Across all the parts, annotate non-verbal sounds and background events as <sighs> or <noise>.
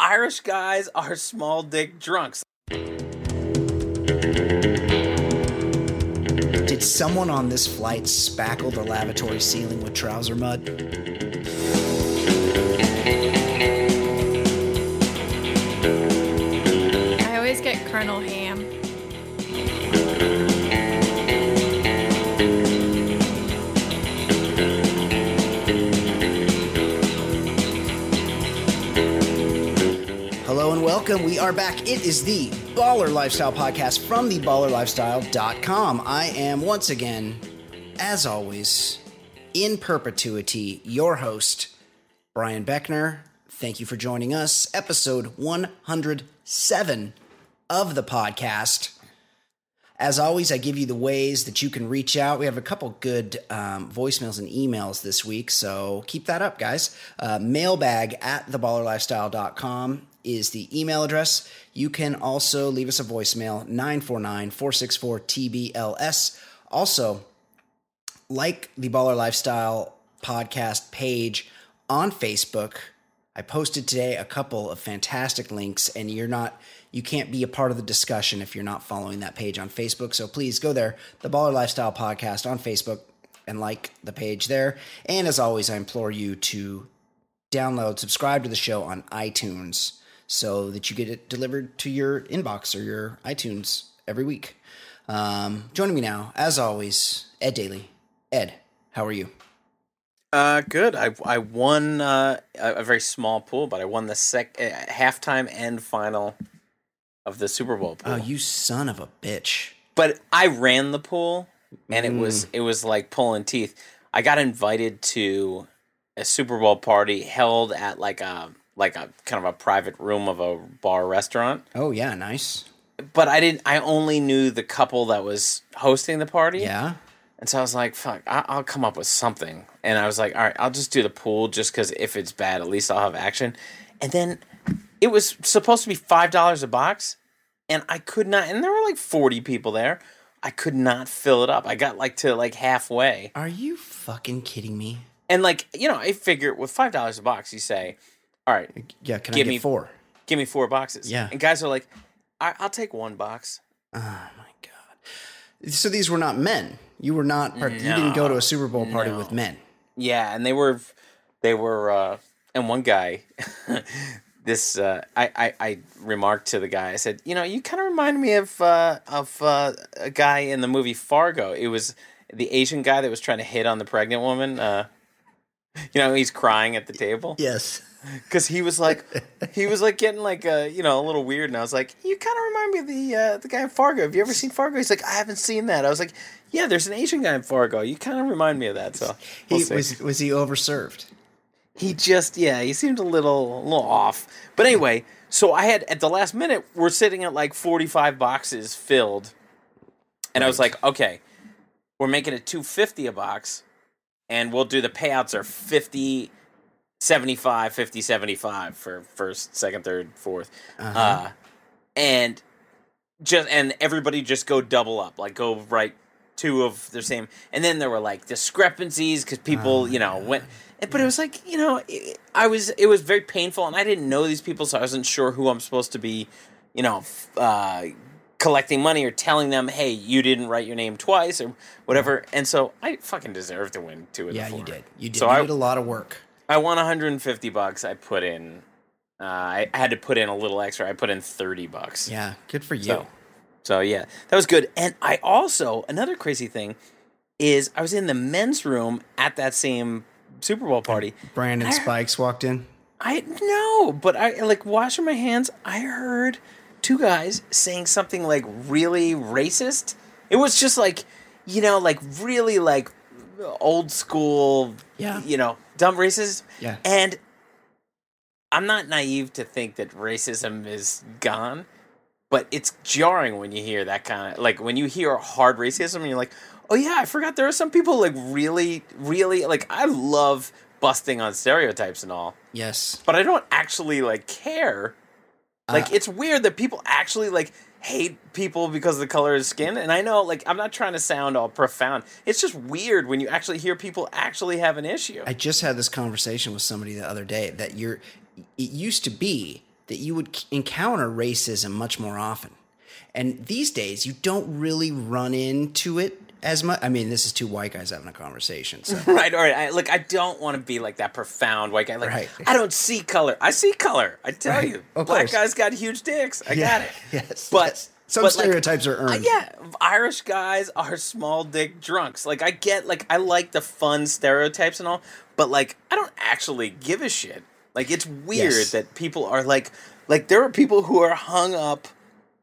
Irish guys are small dick drunks. Did someone on this flight spackle the lavatory ceiling with trouser mud? I always get Colonel Ham. Welcome. We are back. It is the Baller Lifestyle Podcast from the theballerlifestyle.com. I am once again, as always, in perpetuity, your host, Brian Beckner. Thank you for joining us. Episode 107 of the podcast. As always, I give you the ways that you can reach out. We have a couple good um, voicemails and emails this week, so keep that up, guys. Uh, mailbag at theballerlifestyle.com is the email address. You can also leave us a voicemail, 949 464 TBLS. Also, like the Baller Lifestyle podcast page on Facebook. I posted today a couple of fantastic links, and you're not, you can't be a part of the discussion if you're not following that page on Facebook. So please go there, the Baller Lifestyle podcast on Facebook, and like the page there. And as always, I implore you to download, subscribe to the show on iTunes so that you get it delivered to your inbox or your iTunes every week. Um, joining me now, as always, Ed Daly. Ed, how are you? Uh, good. I I won uh, a, very small pool, but I won the sec uh, halftime and final of the Super Bowl pool. Oh, you son of a bitch. but I ran the pool, and it Mm. was it was like pulling teeth. I got invited to a Super Bowl party held at like a like a kind of a private room of a bar restaurant. Oh, yeah, nice. But I didn't. I only knew the couple that was hosting the party. Yeah. And so I was like, fuck, I- I'll come up with something. And I was like, all right, I'll just do the pool just because if it's bad, at least I'll have action. And then it was supposed to be $5 a box. And I could not, and there were like 40 people there. I could not fill it up. I got like to like halfway. Are you fucking kidding me? And like, you know, I figure with $5 a box, you say, all right, Yeah, can Give I get me- four? give me four boxes. Yeah. And guys are like, I- I'll take one box. Oh my god. So these were not men. You were not. Part- You didn't go to a Super Bowl party with men. Yeah, and they were, they were, uh, and one guy, <laughs> this, uh, I, I, I remarked to the guy, I said, you know, you kind of remind me of, uh, of uh, a guy in the movie Fargo. It was the Asian guy that was trying to hit on the pregnant woman. You know, he's crying at the table Yes. because he was like, he was like getting like a, you know, a little weird, and I was like, you kind of remind me of the, uh, the guy in Fargo. Have you ever seen Fargo? He's like, I haven't seen that. I was like, yeah, there's an Asian guy in Fargo. You kind of remind me of that. So we'll He, see. was was he overserved? He just yeah, he seemed a little a little off. But anyway, so I had at the last minute we're sitting at like 45 boxes filled. And I was like, okay, we're making it 250 a box and we'll do the payouts are 50 75, 50, 75 for first, second, third, fourth. Uh-huh. Uh, and just and everybody just go double up, like go write two of the same. And then there were like discrepancies because people, Oh, you know, went. But it was like you know, it, I was it was very painful, and I didn't know these people, so I wasn't sure who I'm supposed to be, you know, f- uh, collecting money or telling them, hey, you didn't write your name twice or whatever. And so I fucking deserved to win two of yeah, the four. you did. You did. So you I- did a lot of work. I won 150 bucks. I put in. Uh, I had to put in a little extra. I put in 30 bucks. Yeah, good for you. So, so yeah, that was good. And I also another crazy thing is I was in the men's room at that same Super Bowl party. Brandon I- Spikes walked in. I know, but I like washing my hands. I heard two guys saying something like really racist. It was just like, you know, like really like old school, Yeah. you know, dumb racist. Yeah. And I'm not naive to think that racism is gone, but it's jarring when you hear that kind of like when you hear hard racism and you're like, "Oh yeah, I forgot there are some people like really really like I love busting on stereotypes and all." Yes. but I don't actually like care. Like Uh, it's weird that people actually like hate people because of the color of skin. And I know like I'm not trying to sound all profound. It's just weird when you actually hear people actually have an issue. I just had this conversation with somebody the other day that you're. It used to be that you would encounter racism much more often, and these days you don't really run into it as much. I mean, this is two white guys having a conversation, so <laughs> right, all right. I, look, I don't want to be like that profound white guy. Like Right. I don't see color. I see color. I tell Right. you, Of black course. guys got huge dicks. I Yeah. got it. <laughs> Yes, but yes. Some but, like, stereotypes are Uh, earned. yeah, Irish guys are small dick drunks. Like I get, like I like the fun stereotypes and all, but like I don't actually give a shit. Like it's weird Yes. that people are like, like there are people who are hung up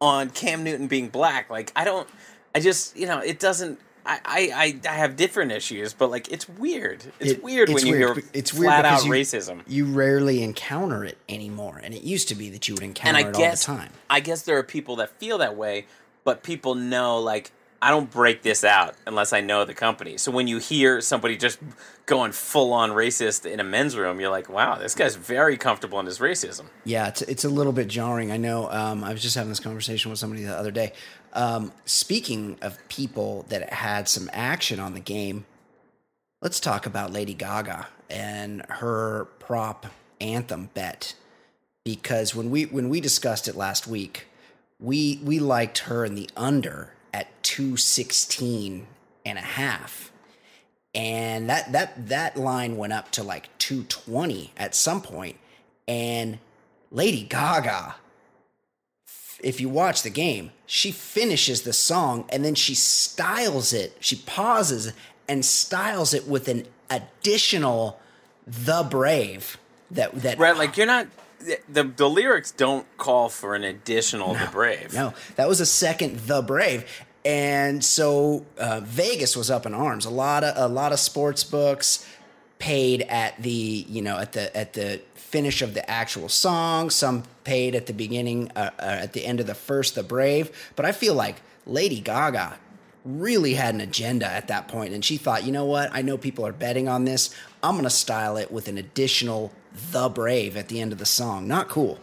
on Cam Newton being black. Like I don't, I just you know it doesn't. I I I, have different issues, but like it's weird. It's It- weird it's when you weird. hear It's weird flat out you- racism. You rarely encounter it anymore, and it used to be that you would encounter and I it guess all the time. I guess there are people that feel that way, but people know like I don't break this out unless I know the company. So when you hear somebody just going full on racist in a men's room, you're like, wow, this guy's very comfortable in his racism. Yeah, it's it's a little bit jarring. I know. Um, I was just having this conversation with somebody the other day. Um, speaking of people that had some action on the game, let's talk about Lady Gaga and her prop anthem bet. Because when we when we discussed it last week, we we liked her in the under at 216 and a half and that that that line went up to like 220 at some point and lady gaga if you watch the game she finishes the song and then she styles it she pauses and styles it with an additional the brave that that Right, like you're not the the lyrics don't call for an additional the brave. No, that was a second The Brave, and so uh, Vegas was up in arms. A lot of a lot of sports books paid at the you know at the at the finish of the actual song. Some paid at the beginning, uh, uh, at the end of the first The Brave. But I feel like Lady Gaga really had an agenda at that point, and she thought, you know what? I know people are betting on this. I'm gonna style it with an additional The Brave at the end of the song. Not cool.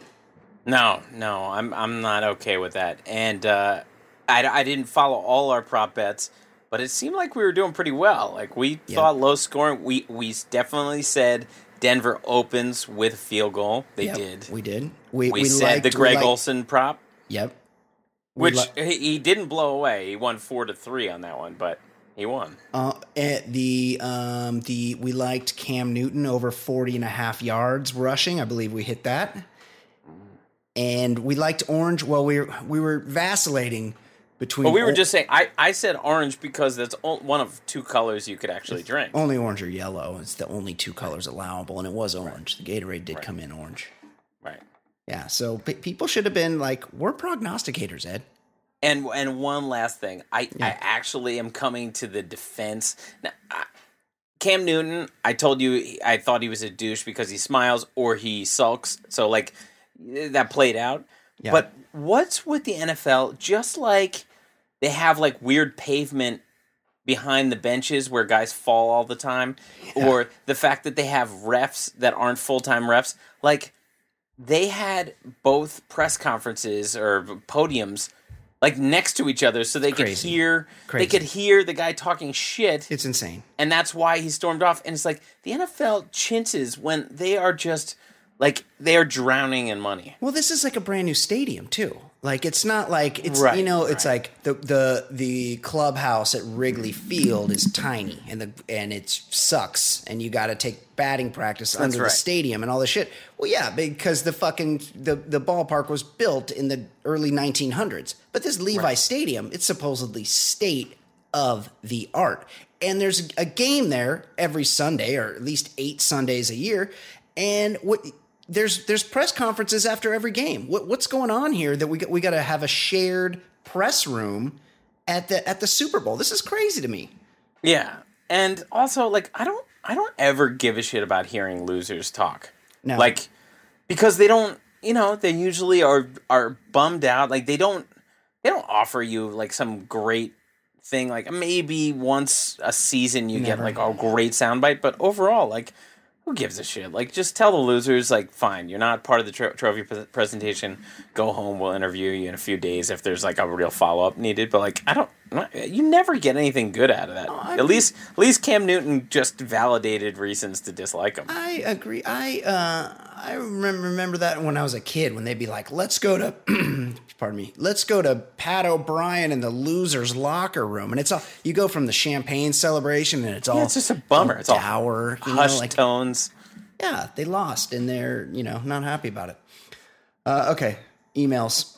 No, no, I'm I'm not okay with that. And uh, I, I didn't follow all our prop bets, but it seemed like we were doing pretty well. Like we Yeah. thought low scoring. We we definitely said Denver opens with field goal. They Yep, did. We did. We, We, we said liked, the Greg liked- Olsen prop, Yep. We which li- he, he didn't blow away. He won four to three on that one, but he won. uh, at the um the we liked Cam Newton over 40 and a half yards rushing. I believe we hit that. And we liked Orange. Well, we were, we were vacillating between But we were o- just saying. I, I said orange because that's o- one of two colors you could actually drink. only orange or yellow. It's the only two colors allowable and it was orange. The Gatorade did come in orange. Right. Yeah, so pe- people should have been like we're prognosticators, Ed. And and one last thing, I I actually am coming to the defense. Now, I, Cam Newton, I told you I thought he was a douche because he smiles or he sulks. So like that played out. Yeah. But what's with the NFL? Just like they have like weird pavement behind the benches where guys fall all the time, or the fact that they have refs that aren't full time refs. Like they had both press conferences or podiums like next to each other so they could hear Crazy. they could hear the guy talking shit It's insane. and that's why he stormed off. And it's like the NFL chinces when they are just like they are drowning in money. Well, this is like a brand new stadium too. Like it's not like it's Right, you know it's right. like the the the clubhouse at Wrigley Field is tiny and the and it sucks and you got to take batting practice under the stadium and all this shit. Well, yeah, because the fucking the the ballpark was built in the early 1900s. But this Levi Stadium, it's supposedly state of the art. And there's a game there every Sunday or at least 8 Sundays a year and what there's there's press conferences after every game. What, what's going on here that we got, we got to have a shared press room at the at the Super Bowl? This is crazy to me. Yeah. And also like I don't I don't ever give a shit about hearing losers talk. No. Like because they don't you know, they usually are are bummed out. Like they don't they don't offer you like some great thing like maybe once a season you get like a great soundbite, but overall like who gives a shit? Like, just tell the losers, like, fine, you're not part of the tro- trophy pre- presentation. Go home. We'll interview you in a few days if there's like a real follow up needed. But like, I don't, you never get anything good out of that. at least, at least Cam Newton just validated reasons to dislike him. I agree. I uh, I remember remember that when I was a kid when they'd be like, "Let's go to." <clears throat> Pardon me. Let's go to Pat O'Brien in the losers' locker room, and it's all you go from the champagne celebration, and it's all it's just a bummer. It's all dour, you know, like tones. yeah, they lost and they're, you know, not happy about it. Uh, okay, emails.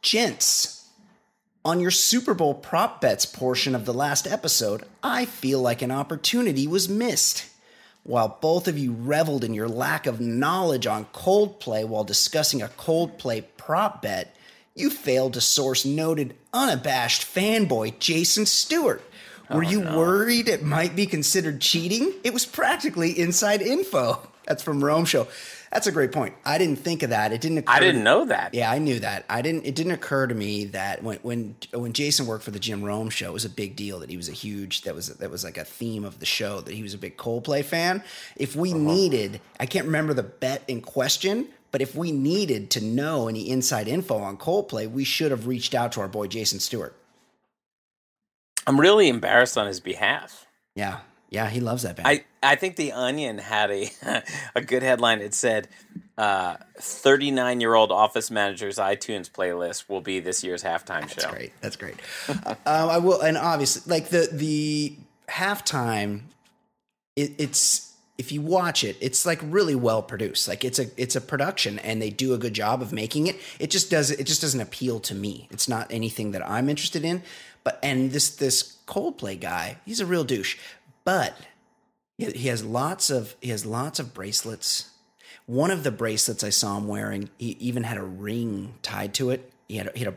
Gents, on your Super Bowl prop bets portion of the last episode, I feel like an opportunity was missed. While both of you reveled in your lack of knowledge on Coldplay while discussing a Coldplay prop bet, you failed to source noted unabashed fanboy Jason Stewart. Were oh, you worried it might be considered cheating? It was practically inside info. That's from Rome Show. That's a great point. I didn't think of that. It didn't occur I didn't know that. yeah, I knew that. I didn't. It didn't occur to me that when when when Jason worked for the Jim Rome show, it was a big deal that he was a huge. That was that was like a theme of the show that he was a big Coldplay fan. If we uh-huh. needed, I can't remember the bet in question, but if we needed to know any inside info on Coldplay, we should have reached out to our boy Jason Stewart. I'm really embarrassed on his behalf. Yeah, yeah, he loves that band. I, I think the Onion had a <laughs> a good headline. It said, "39 year old office manager's iTunes playlist will be this year's halftime That's show." That's great. That's great. <laughs> um, I will, and obviously, like the the halftime, it, it's if you watch it, it's like really well produced. Like it's a it's a production, and they do a good job of making it. It just does it just doesn't appeal to me. It's not anything that I'm interested in. But and this this Coldplay guy, he's a real douche. But he has lots of he has lots of bracelets. One of the bracelets I saw him wearing, he even had a ring tied to it. He had a, he had a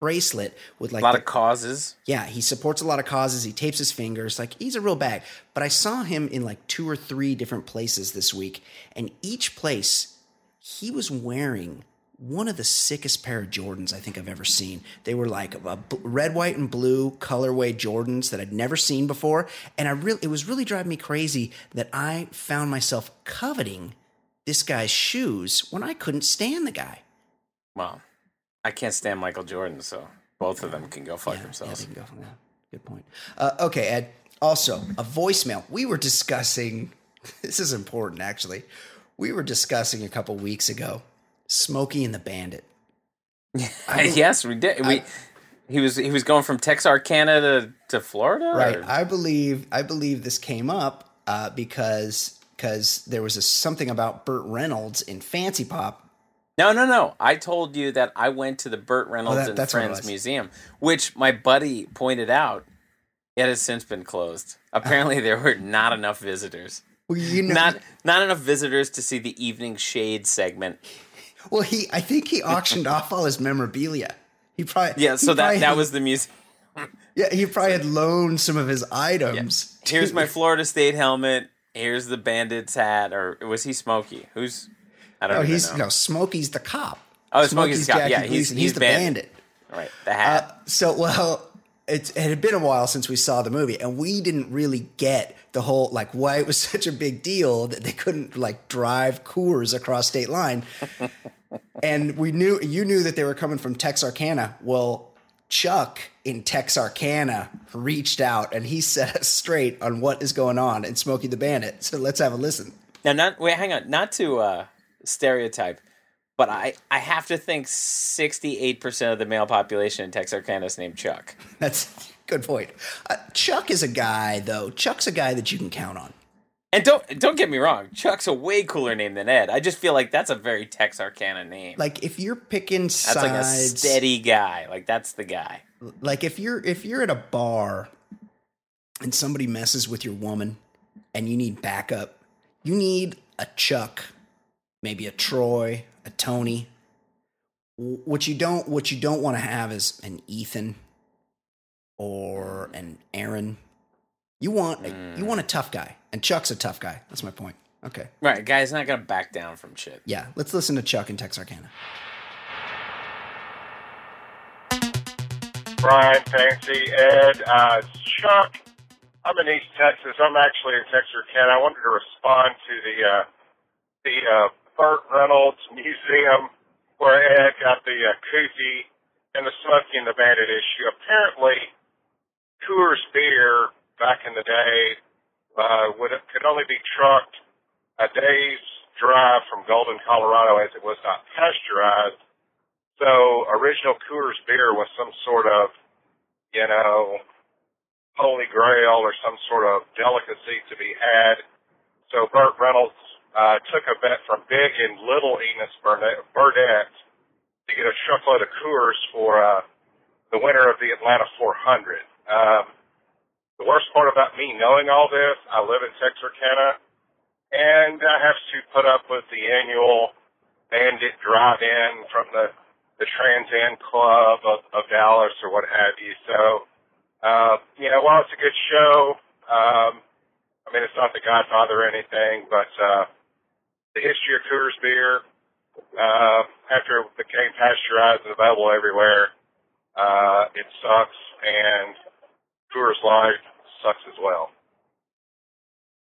bracelet with like A lot the- of causes. yeah, he supports a lot of causes. He tapes his fingers. Like he's a real bag. But I saw him in like two or three different places this week, and each place he was wearing one of the sickest pair of Jordans I think I've ever seen. They were like a b- red, white, and blue colorway Jordans that I'd never seen before, and I really it was really driving me crazy that I found myself coveting this guy's shoes when I couldn't stand the guy. Well, I can't stand Michael Jordan, so both of them can go fuck Yeah, themselves. Yeah, they can go that. Good point. Uh, okay, Ed. Also, a voicemail. We were discussing. <laughs> This is important, actually. We were discussing a couple weeks ago. Smokey and the Bandit. <laughs> yes, we did. We he was he was going from Texarkana to to Florida. Right. or- I believe. I believe this came up uh, because because there was a, something about Burt Reynolds in Fancy Pop. No, no, no. I told you that I went to the Burt Reynolds Oh, that- and that's what it Friends. Museum, which my buddy pointed out. It has since been closed. Apparently, there were not enough visitors. Well, you know, Not not enough visitors to see the evening shade segment. Well, he. I think he auctioned off all his memorabilia. He probably. Yeah, so that that had- was the music. Yeah, he probably had loaned some of his items. Here's to- my Florida State helmet. Here's the bandit's hat. Or was he Smokey? Who's I don't Oh, he's know. no Smokey's the cop. Oh, Smokey's the cop. Jackie Yeah, he's- Gleason. he's the bandit. bandit. Right, the hat. Uh, so well, it's, it had been a while since we saw the movie, and we didn't really get the whole like why it was <laughs> such a big deal that they couldn't like drive Coors across state line. and we knew you knew that they were coming from Texarkana. Well, Chuck in Texarkana reached out and he <laughs> set us straight on what is going on in Smokey the Bandit. So let's have a listen. Now, not wait, hang on, not to uh, stereotype, but I I have to think sixty eight percent of the male population in Texarkana is named Chuck. <laughs> That's good point. Uh, Chuck is a guy though. Chuck's a guy that you can count on. And don't don't get me wrong, Chuck's a way cooler name than Ed. I just feel like that's a very Texarkana name. Like if you're picking sides, that's like a steady guy. Like that's the guy. like if you're if you're at a bar and somebody messes with your woman and you need backup, you need a Chuck, maybe a Troy, a Tony. What you don't what you don't want to have is an Ethan or an Aaron. You want a, you want a tough guy, and Chuck's a tough guy. That's my point. Okay, Right, guy's not gonna back down from shit. yeah. Let's listen to Chuck in Texarkana. Brian, Fancy, Ed, uh, Chuck. I'm in East Texas. I'm actually in Texarkana. I wanted to respond to the uh, the uh, Burt Reynolds Museum where Ed got the uh, koozie and the Smokey and the Bandit issue. Apparently, Coors beer back in the day uh, would could only be trucked a day's drive from Golden, Colorado, as it was not pasteurized. So original Coors beer was some sort of, you know, holy grail or some sort of delicacy to be had. So Burt Reynolds uh, took a bet from Big and Little Enos Burdette, to get a truckload of Coors for uh, the winner of the Atlanta 400. Um, the worst part about me knowing all this, I live in Texarkana, and I have to put up with the annual Bandit drive-in from the the Trans Am Club of, of Dallas or what have you. So, uh, you know, while it's a good show, um, I mean, it's not the Godfather or anything, but uh, the history of Coors beer, uh, after it became pasteurized and available everywhere, uh, it sucks, and Coors Light sucks as well.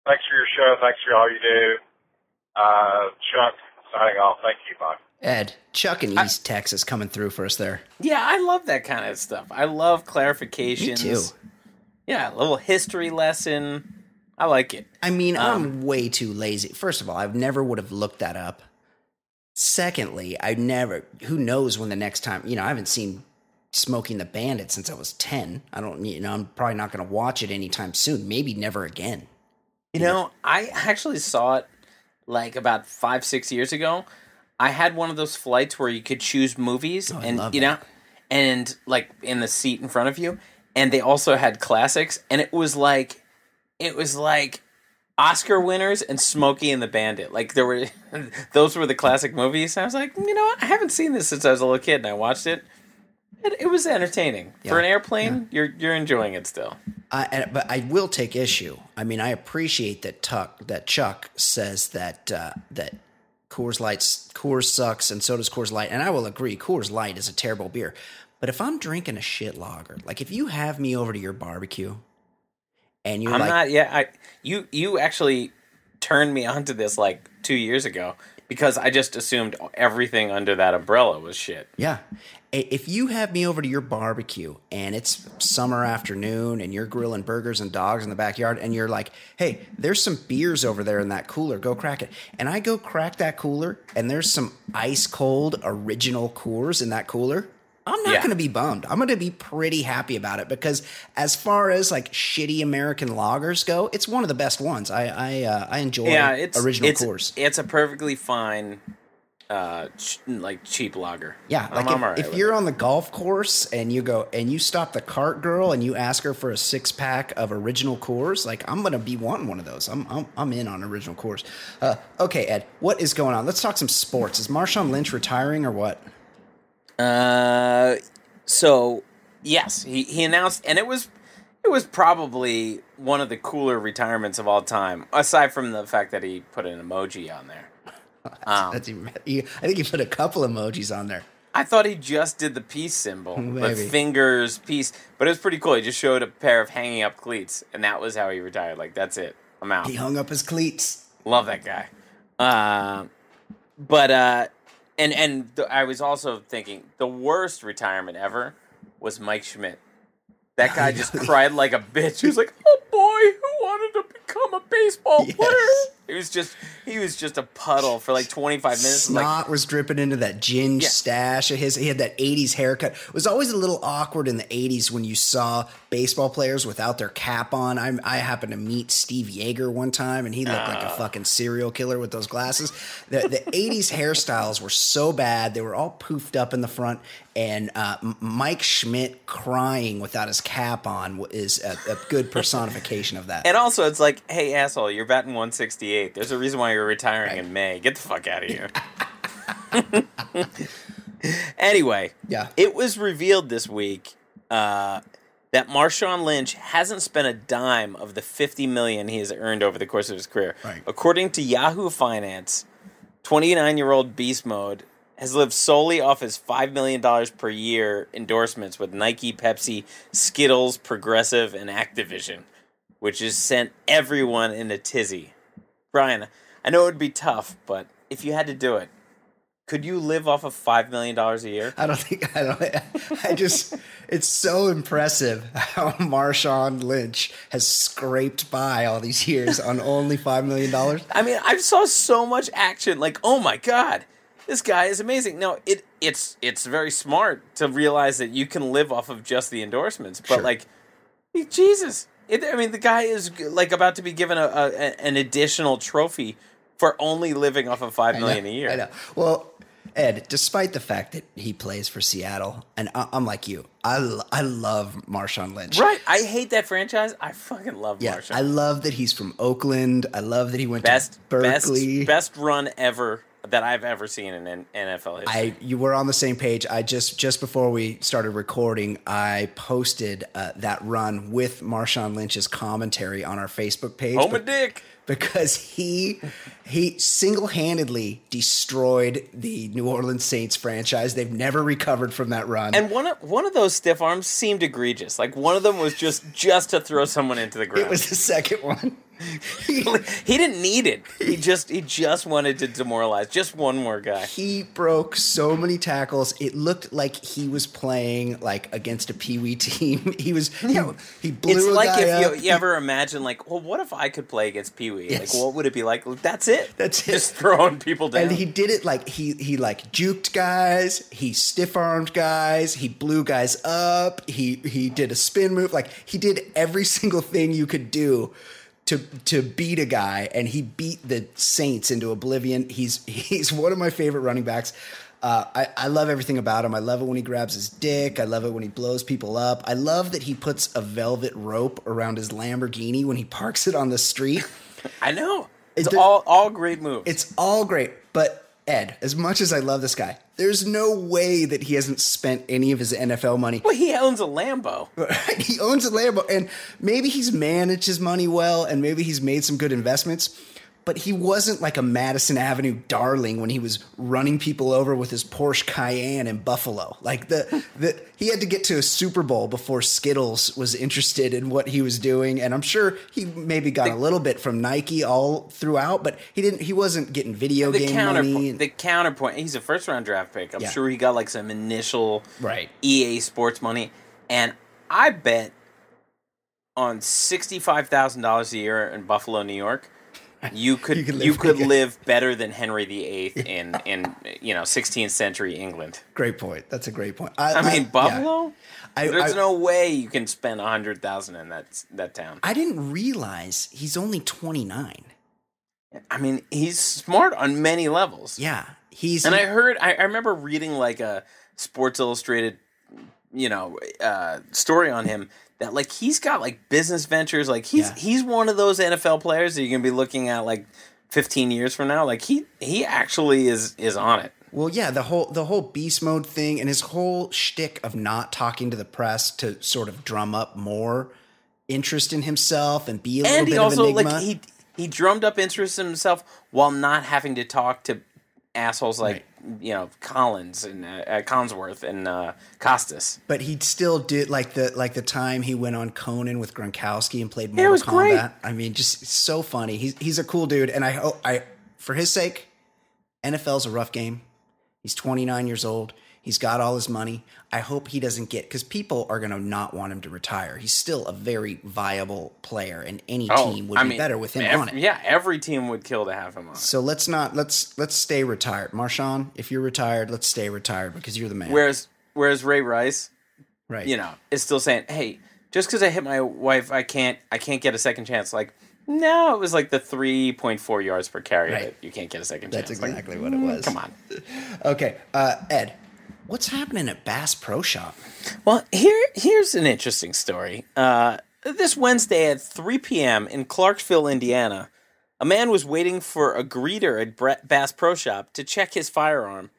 Thanks for your show. Thanks for all you do. Uh, Chuck, signing off. Thank you. Bye. Ed, Chuck in East Texas coming through for us there. Yeah, I love that kind of stuff. I love clarifications. Me too. Yeah, a little history lesson. I like it. I mean, Um, I'm way too lazy. First of all, I've never would have looked that up. Secondly, I never, who knows when the next time, you know, I haven't seen Smokey and the Bandit since I was 10. I don't, you know, I'm probably not going to watch it anytime soon. Maybe never again. You know, I actually saw it like about five, six years ago. I had one of those flights where you could choose movies, Oh, and you know, and like in the seat in front of you, and they also had classics, and it was like, it was like Oscar winners and Smokey and the Bandit. Like there were, <laughs> those were the classic movies. And I was like, you know, what? I haven't seen this since I was a little kid, and I watched it. It, it was entertaining Yeah, for an airplane. You're you're enjoying it still. I, and, but I will take issue. I mean, I appreciate that Tuck, that Chuck says that uh, that Coors Light's Coors sucks, and so does Coors Light. And I will agree, Coors Light is a terrible beer. But if I'm drinking a shit lager, like if you have me over to your barbecue, and you're I'm like, not. Yeah, I you you actually turned me onto this like two years ago because I just assumed everything under that umbrella was shit. Yeah. If you have me over to your barbecue and it's summer afternoon and you're grilling burgers and dogs in the backyard and you're like, hey, there's some beers over there in that cooler, go crack it. And I go crack that cooler and there's some ice cold original Coors in that cooler. I'm not Yeah. going to be bummed. I'm going to be pretty happy about it because as far as like shitty American loggers go, it's one of the best ones. I I, uh, I enjoy Yeah, it's original it's, Coors. It's a perfectly fine, uh, ch- like cheap lager. Yeah, I'm, like if, if you're it. on the golf course and you go and you stop the cart girl and you ask her for a six pack of original Coors, like I'm gonna be wanting one of those. I'm I'm, I'm in on original Coors. Uh, okay, Ed, what is going on? Let's talk some sports. Is Marshawn Lynch retiring or what? Uh, so yes, he, he announced, and it was it was probably one of the cooler retirements of all time, aside from the fact that he put an emoji on there. <laughs> Um, That's even, you, I think he put a couple emojis on there. I I thought he just did the peace symbol, <laughs> the fingers peace, but it was pretty cool. He just showed a pair of hanging up cleats, and that was how he retired. Like that's it. I'm out. He hung up his cleats. Love that guy. Uh, but uh, and and th- I was also thinking the worst retirement ever was Mike Schmidt. That guy <laughs> just cried like a bitch. He was like, "Oh boy, who wanted to become a baseball Yes. Player?" He was just he was just a puddle for like 25 minutes. Snot Like, was dripping into that ginge Yeah. stash of his. He had that 80s haircut. It was always a little awkward in the 80s when you saw baseball players without their cap on. I, I happened to meet Steve Yeager one time, and he looked like Ah. a fucking serial killer with those glasses. The, the <laughs> 80s hairstyles were so bad. They were all poofed up in the front, and uh, Mike Schmidt crying without his cap on is a, a good personification of that. and also, it's like, hey, asshole, you're batting 168. There's a reason why you're retiring in May. Get the fuck out of here. <laughs> <laughs> anyway, Yeah. it was revealed this week uh, that Marshawn Lynch hasn't spent a dime of the 50 million he has earned over the course of his career. Right. According to Yahoo Finance, 29-year-old Beast Mode has lived solely off his $5 million per year endorsements with Nike, Pepsi, Skittles, Progressive, and Activision, which has sent everyone in a tizzy. Brian, I know it would be tough, but if you had to do it, could you live off of $5 million a year? I don't think I don't. <laughs> I just it's so impressive how Marshawn Lynch has scraped by all these years on only five million dollars. I mean, I saw so much action. Like, oh my god, this guy is amazing. No, it it's it's very smart to realize that you can live off of just the endorsements. But Sure. like, Jesus, it, I mean, the guy is like about to be given a, a an additional trophy for only living off of five million a year. I know. Well, Ed, despite the fact that he plays for Seattle, and I, I'm like you, I, I love Marshawn Lynch. Right? I hate that franchise. I fucking love Yeah, Marshawn. I love that he's from Oakland. I love that he went best to Berkeley. best best run ever that I've ever seen in an NFL history. I you were on the same page. I just just before we started recording, I posted uh, that run with Marshawn Lynch's commentary on our Facebook page. Home a but- dick. because he he single-handedly destroyed the New Orleans Saints franchise. They've never recovered from that run. And one of one of those stiff arms seemed egregious. Like one of them was just just to throw someone into the ground. it was the second one. <laughs> He, didn't need it. He just he just wanted to demoralize just one more guy. he broke so many tackles. It looked like he was playing like against a peewee team. <laughs> He was you know, hmm. he blew It's like if up. you, you ever imagine like, well, what if I could play against Pee Wee? Yes. Like, what would it be like? That's it. That's it. Just throwing people down. And he did it like he he like juked guys, he stiff armed guys, he blew guys up, he he did a spin move, like he did every <laughs> single thing you could do to to beat a guy, and he beat the Saints into oblivion. He's <laughs> he's one of my favorite running backs. Uh, I, I love everything about him. I love it when he grabs his dick. I love it when he blows people up. I love that he puts a velvet rope around his Lamborghini when he parks it on the street. <laughs> I know. It's It- all all great moves. It's all great, but Ed, as much as I love this guy, there's no way that he hasn't spent any of his NFL money. well, he owns a Lambo. <laughs> he owns a Lambo, and maybe he's managed his money well, and maybe he's made some good investments. But he wasn't like a Madison Avenue darling when he was running people over with his Porsche Cayenne in Buffalo. Like the, the he had to get to a Super Bowl before Skittles was interested in what he was doing, and I'm sure he maybe got a little bit from Nike all throughout, but he didn't. He wasn't getting video The game counterpoint. money. The counterpoint. He's a first round draft pick. I'm Yeah. sure he got like some initial Right. EA Sports money, and I bet on sixty five thousand dollars a year in Buffalo, New York, <laughs> you could You you could could, live- live better than Henry VIII in in you know 16th century England. Great point. That's a great point. I mean, yeah. Buffalo. I- There's I- no way you can spend a hundred thousand in that that town. I didn't realize he's only 29. I mean, he's smart on many levels. Yeah, he's And I heard, I, I remember reading like a Sports Illustrated, you know, uh, story on him that like he's got like business ventures. Like he's Yeah. he's one of those NFL players that you're gonna be looking at like 15 years from now. Like he he actually is is on it. well, yeah. The whole the whole beast mode thing and his whole shtick of not talking to the press to sort of drum up more interest in himself and be a little bit also of enigma. like he he drummed up interest in himself while not having to talk to assholes like you know Collins and uh, Collinsworth and uh, Costas. But he still did like the like the time he went on Conan with Gronkowski and played Yeah, Mortal was great. I mean, just so funny. He's he's a cool dude, and I hope I for his sake, NFL's a rough game. He's 29 years old. He's got all his money. I hope he doesn't get because people are going to not want him to retire. He's still a very viable player, and any team would Oh, I be mean, better with him on it. Yeah, every team would kill to have him on. So let's not let's let's stay retired, Marshawn. If you're retired, let's stay retired because you're the man. Whereas whereas Ray Rice, right? you know, is still saying, "Hey, just because I hit my wife, I can't I can't get a second chance." Like, no, it was like the three point four yards per carry. Right. You can't get a second That's chance. Like, exactly what it was. Come on. <laughs> Okay, uh, Ed, what's happening at Bass Pro Shop? Well, here here's an interesting story. Uh, this Wednesday at 3 p.m. in Clarksville, Indiana, a man was waiting for a greeter at Bass Pro Shop to check his firearm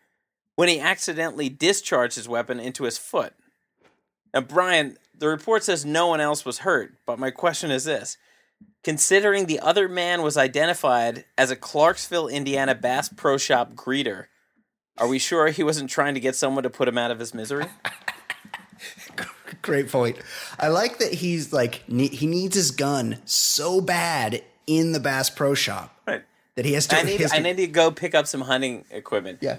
when he accidentally discharged his weapon into his foot. Now, Brian, the report says no one else was hurt, but my question is this. Considering the other man was identified as a Clarksville, Indiana Bass Pro Shop greeter, are we sure he wasn't trying to get someone to put him out of his misery? <laughs> Great point. I like that he's like ne- he needs his gun so bad in the Bass Pro Shop Right. that he has to. I need has I to- need to go pick up some hunting equipment. yeah.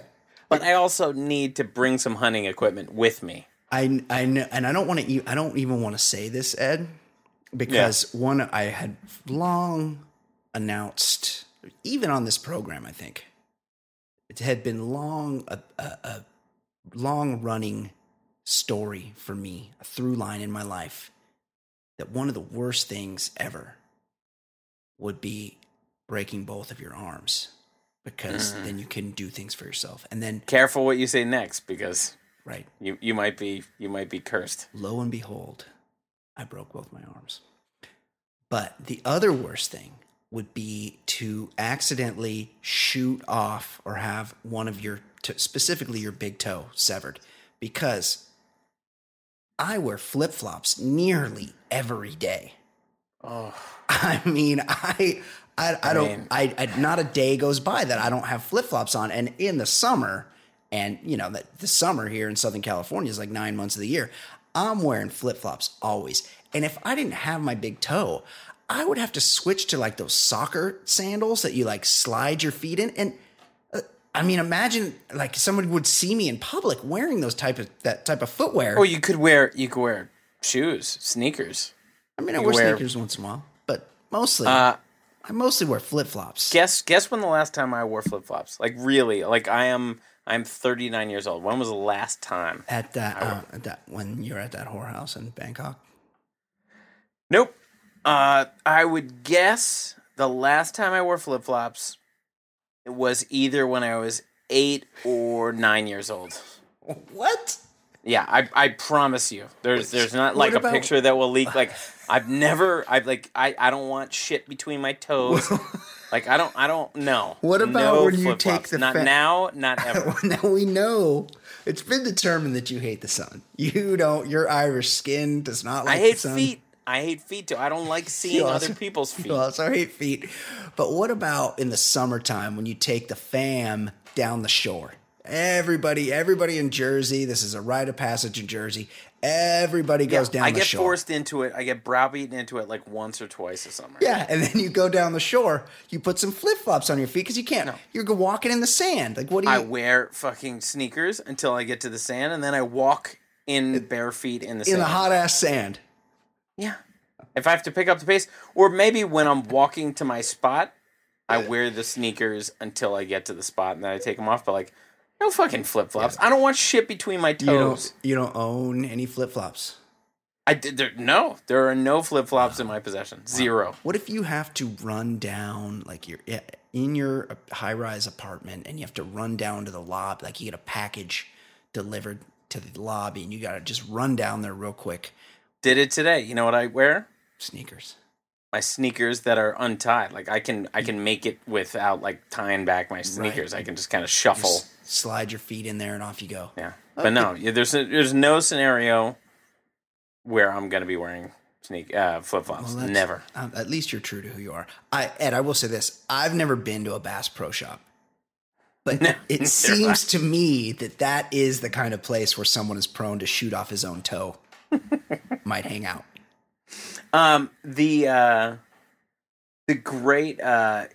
But I also need to bring some hunting equipment with me. I I know, and I don't want to. I don't even want to say this, Ed, because one I had long announced, even on this program. I think it had been long a, a, a long running story for me, a through line in my life, that one of the worst things ever would be breaking both of your arms because mm. then you can do things for yourself, and then Careful what you say next because right you, you might be you might be cursed. lo and behold, I broke both my arms. But the other worst thing would be to accidentally shoot off or have one of your, specifically your big toe, severed. Because I wear flip flops nearly every day. Oh, <laughs> I mean, I, I, I, I don't, mean- I, I, not a day goes by that I don't have flip flops on. And in the summer, and you know that the summer here in Southern California is like nine months of the year. I'm wearing flip flops always. And if I didn't have my big toe, I would have to switch to like those soccer sandals that you like slide your feet in. And uh, I mean, imagine like someone would see me in public wearing those type of that type of footwear. or you could wear you could wear shoes, sneakers. I mean, I wear wear- sneakers once in a while, but mostly Uh, I mostly wear flip flops. guess guess when the last time I wore flip flops? Like really? Like I am I'm 39 years old. When was the last time? at that, uh, at that when you're at that whorehouse in Bangkok. Nope. Uh, I would guess the last time I wore flip flops it was either when I was eight or nine years old. What? Yeah, I I promise you. There's there's not like about- a picture that will leak. Like <laughs> I've never I've like I I don't want shit between my toes. like I don't I don't know. What about no when you take the not fa- now, not <laughs> ever. now we know it's been determined that you hate the sun. You don't. Your Irish skin does not like I hate feet. I hate feet too. I don't like <laughs> seeing You other people's feet. You also hate feet. But what about in the summertime when you take the fam down the shore? Everybody, everybody in Jersey. This is a rite of passage in Jersey. Everybody goes Yeah, down I get shore. forced into it. I get browbeaten into it like once or twice a summer. Yeah, and then you go down the shore. You put some flip flops on your feet because you can't. No. You're walking in the sand. Like what do you? I wear fucking sneakers until I get to the sand, and then I walk in bare feet in the sand in sand. the hot ass sand. Yeah. If I have to pick up the pace, or maybe when I'm walking to my spot, I wear the sneakers until I get to the spot, and then I take them off. But like, no fucking flip flops. I don't want shit between my You toes. don't. You don't own any flip flops. I did there. No, there are no flip flops in my possession. Zero. What if you have to run down, like you're in your high rise apartment and you have to run down to the lobby, like you get a package delivered to the lobby and you got to just run down there real quick? Did it today. You know what I wear? Sneakers. My sneakers that are untied. Like I can, I can make it without like tying back my sneakers. I can just kind of shuffle. Just slide your feet in there and off you go. Yeah, but no, there's there's no scenario where I'm gonna be wearing sneak uh, flip flops. Well, Never. um, at least you're true to who you are. I Ed, I will say this: I've never been to a Bass Pro Shop. But <laughs> No, it seems to me that that is the kind of place where someone is prone to shoot off his own toe. Might hang out. Um, the uh, the great. Uh,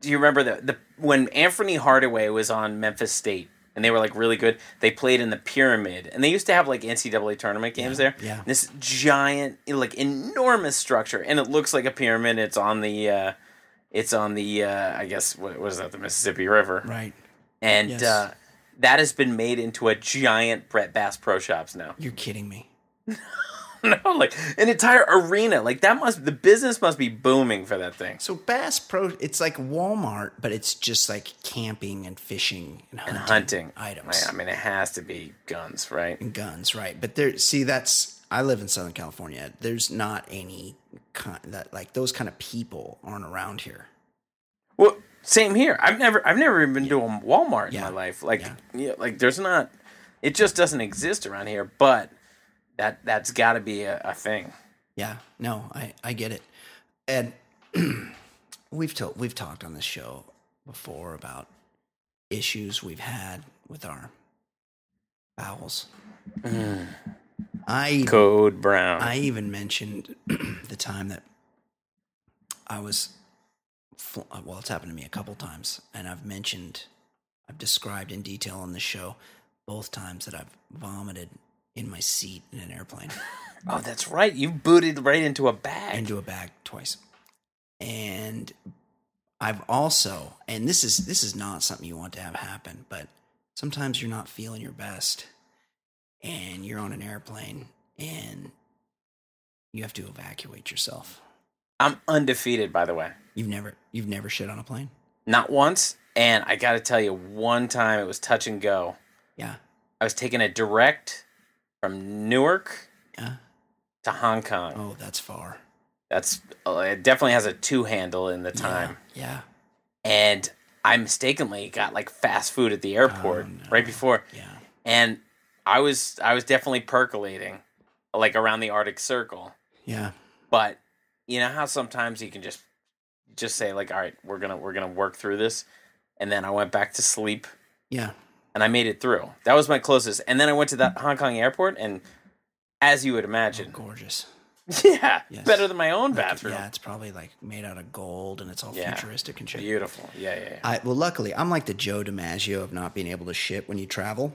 do you remember the the when Anthony Hardaway was on Memphis State and they were like really good? They played in the Pyramid, and they used to have like NCAA tournament games there. yeah. This giant, like enormous structure, and it looks like a pyramid. It's on the. Uh, it's on the. Uh, I guess what was that? The Mississippi River. Right. And Yes. uh, that has been made into a giant Brett Bass Pro Shops now. You're kidding me. <laughs> no, like an entire arena. Like that must the business must be booming for that thing. So Bass Pro, it's like Walmart, but it's just like camping and fishing and hunting, And hunting items I mean, it has to be guns, right? and guns, right? But there, see, that's I live in Southern California. There's not any kind that like those kind of people aren't around here. Well, same here. I've never I've never even been to a Walmart in Yeah. my life. Like Yeah. yeah, like there's not it just doesn't exist around here, but that that's got to be a, a thing. Yeah, no, I I get it, and <clears throat> we've told we've talked on this show before about issues we've had with our bowels. I Code Brown. I even mentioned <clears throat> the time that I was, well, it's happened to me a couple times, and I've mentioned, I've described in detail on the show both times that I've vomited in my seat in an airplane <laughs> oh, that's right. You booted right into a bag. into a bag twice. And I've also, and this is this is not something you want to have happen, but sometimes you're not feeling your best, and you're on an airplane, and you have to evacuate yourself. I'm undefeated, by the way. You've never you've never shit on a plane? Not once, and I got to tell you, one time it was touch and go. Yeah. I was taking a direct from Newark Yeah. to Hong Kong. Oh, that's far. That's uh, it. Definitely has a two handle in the time, Yeah. and I mistakenly got like fast food at the airport Oh, no. right before, Yeah. and I was I was definitely percolating, like around the Arctic Circle. Yeah. But you know how sometimes you can just just say like, all right, we're gonna we're gonna work through this, and then I went back to sleep Yeah. And I made it through. That was my closest. And then I went to that Hong Kong airport, and as you would Oh, imagine, gorgeous. <laughs> yeah, Yes. better than my own Like, bathroom. Yeah, it's probably like made out of gold and it's all Yeah. futuristic and shit. Beautiful. Yeah, yeah, yeah. I, well, luckily, I'm like the Joe DiMaggio of not being able to shit when you travel.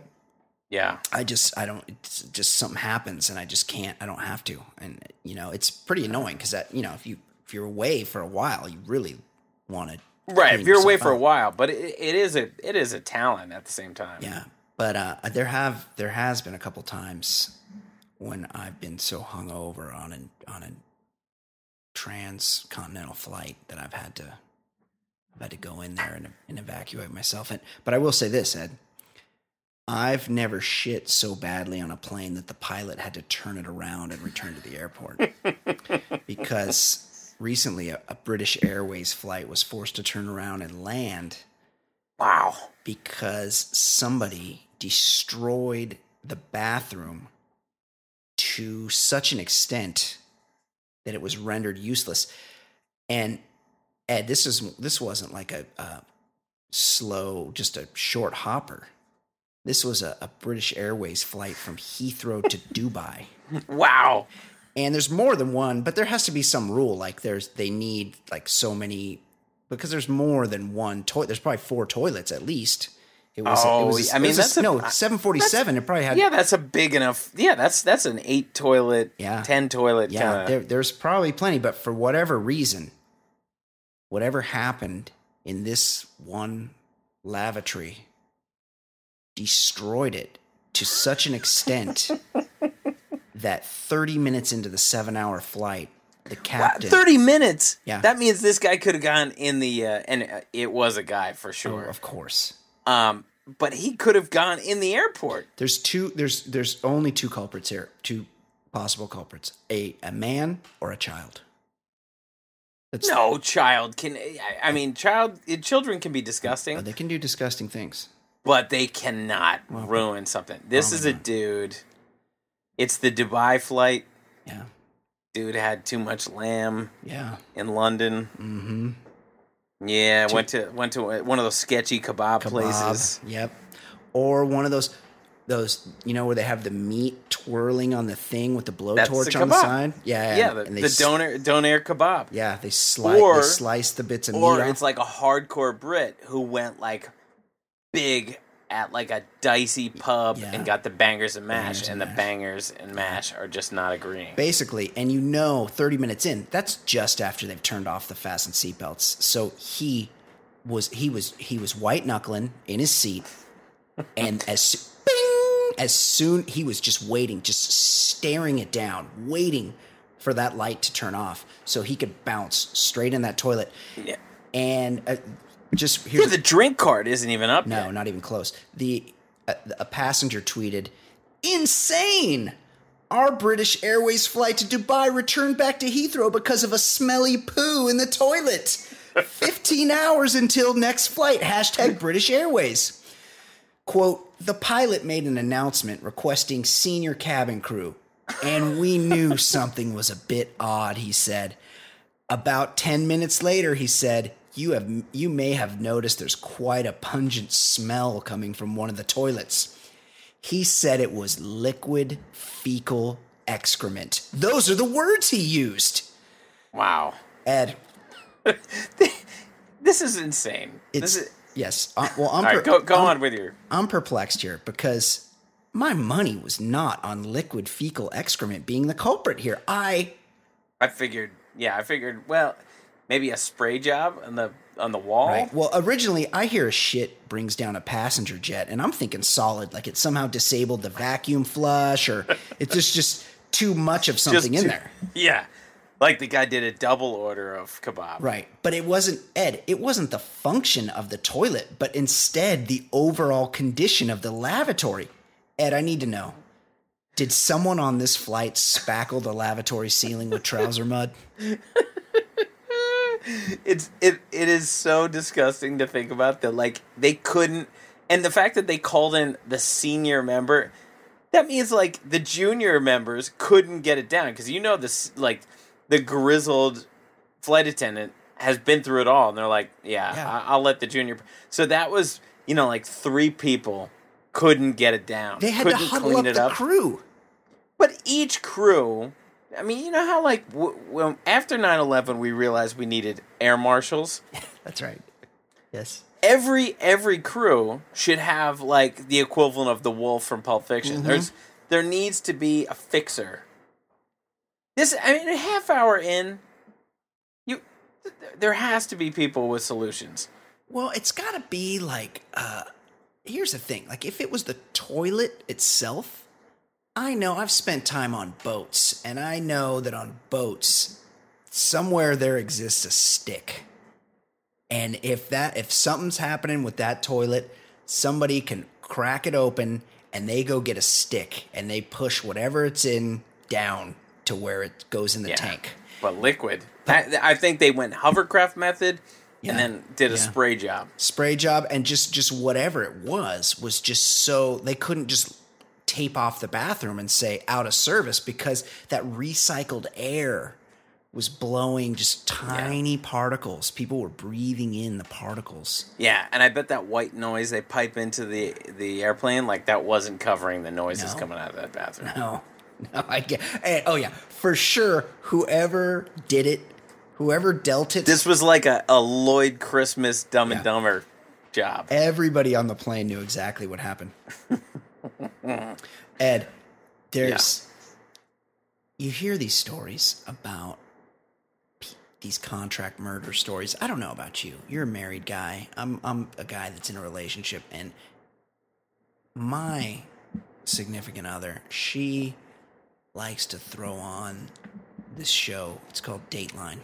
yeah. I just, I don't, it's just something happens and I just can't, I don't have to. And, you know, it's pretty annoying because that, you know, if you, if you're away for a while, you really want to. Right. If you're away for a while, but it, it is a it is a talent at the same time. Yeah. But uh, there have, there has been a couple times when I've been so hungover on an, on a transcontinental flight that I've had to, I've had to go in there and, and evacuate myself. And, but I will say this, Ed. I've never shit so badly on a plane that the pilot had to turn it around and return to the airport. <laughs> because recently a, a British Airways flight was forced to turn around and land Wow. because somebody destroyed the bathroom to such an extent that it was rendered useless. And Ed, this is this wasn't like a, a slow, just a short hopper. This was a, a British Airways flight from Heathrow to <laughs> Dubai. Wow. And there's more than one, but there has to be some rule. Like there's they need like so many because there's more than one toilet. There's probably four toilets at least. It was. Oh, it was oh, I mean, it was a- that's a- no 747. It probably had. Yeah, that's a big enough. Yeah, that's that's an eight toilet, Yeah. ten toilet. yeah. kinda- There, there's probably plenty, but for whatever reason, whatever happened in this one lavatory destroyed it to such an extent <laughs> that 30 minutes into the seven-hour flight, the Wow, captain. Thirty minutes. Yeah. That means this guy could have gone in the uh, and uh, it was a guy for Oh, sure. of course. Um, but he could have gone in the airport. There's two. There's there's only two culprits here. Two possible culprits: a a man or a child. That's, No child can. I- I mean, child children can be disgusting, Oh, they can do disgusting things. but they cannot ruin something. This is a dude. It's the Dubai flight. Yeah, Dude had too much lamb yeah. in London. Mm-hmm. Yeah, went to went to one of those sketchy kebab, places. Yep. Or one of those those you know where they have the meat twirling on the thing with the blowtorch on the side. Yeah, Yeah, and- the, and the doner doner kebab. Yeah, they slice Or- they slice the bits of meat Or off. it's like a hardcore Brit who went like big at like a dicey pub Yeah. and got the bangers and mash, Bangers and, and the bangers and mash are just not agreeing. basically, and you know, 30 minutes in, that's just after they've turned off the fasten seatbelts. So he was he was he was white knuckling in his seat, and <laughs> as bing, as soon he was just waiting, just staring it down, waiting for that light to turn off so he could bounce straight in that toilet. Yeah. And uh, just Yeah, the drink card isn't even up no, yet. not even close. The uh, a, a passenger tweeted, "Insane! Our British Airways flight to Dubai returned back to Heathrow because of a smelly poo in the toilet. 15 <laughs> hours until next flight. Hashtag British Airways." Quote, the pilot made an announcement requesting senior cabin crew, and we knew <laughs> something was a bit odd, he said. About 10 minutes later, he said, you have you may have noticed there's quite a pungent smell coming from one of the toilets. He said it was liquid fecal excrement. Those are the words he used. Wow. Ed, <laughs> This is insane. it's this is, yes. Uh, well, I'm right, per- go, go I'm- on with your. I'm perplexed here because my money was not on liquid fecal excrement being the culprit here. I I figured, yeah, I figured. Well, maybe a spray job on the on the wall. Right. Well, originally, I hear a shit brings down a passenger jet, and I'm thinking solid, like it somehow disabled the vacuum flush, or it's just just too much of something in there. Yeah, like the guy did a double order of kebab. Right. But it wasn't Ed. It wasn't the function of the toilet, but instead the overall condition of the lavatory. Ed, I need to know. Did someone on this flight spackle the lavatory ceiling with trouser mud? <laughs> It's it it is so disgusting to think about that. Like they couldn't, and the fact that they called in the senior member, that means like the junior members couldn't get it down because you know this like the grizzled flight attendant has been through it all, and they're like, yeah, Yeah. I- I'll let the junior. So that was you know like three people couldn't get it down. They had couldn't to huddle clean up it the up. crew. But each crew, I mean, you know how like w- when after 9/11 we realized we needed air marshals. <laughs> That's right. Yes. Every every crew should have like the equivalent of the wolf from Pulp Fiction. Mm-hmm. There's there needs to be a fixer. This I mean, a half hour in, you there has to be people with solutions. Well, it's got to be like uh here's the thing. Like if it was the toilet itself, I know I've spent time on boats and I know that on boats somewhere there exists a stick. And if that if something's happening with that toilet, somebody can crack it open and they go get a stick and they push whatever it's in down to where it goes in the Yeah. tank. But liquid. I, I think they went hovercraft method Yeah. and then did a Yeah. spray job. spray job and just just whatever it was was just so they couldn't just tape off the bathroom and say out of service because that recycled air was blowing just tiny particles people were breathing in the particles Yeah, and I bet that white noise they pipe into the the airplane, like that wasn't covering the noises No. coming out of that bathroom. no <laughs> no i get eh, oh yeah for sure whoever did it whoever dealt it This was like a, a Lloyd Christmas Dumb and Yeah. Dumber job. Everybody on the plane knew exactly what happened. <laughs> <laughs> Ed, there's you hear these stories about p- these contract murder stories. I don't know about you. You're a married guy. I'm I'm a guy that's in a relationship and my significant other, she likes to throw on this show. It's called Dateline.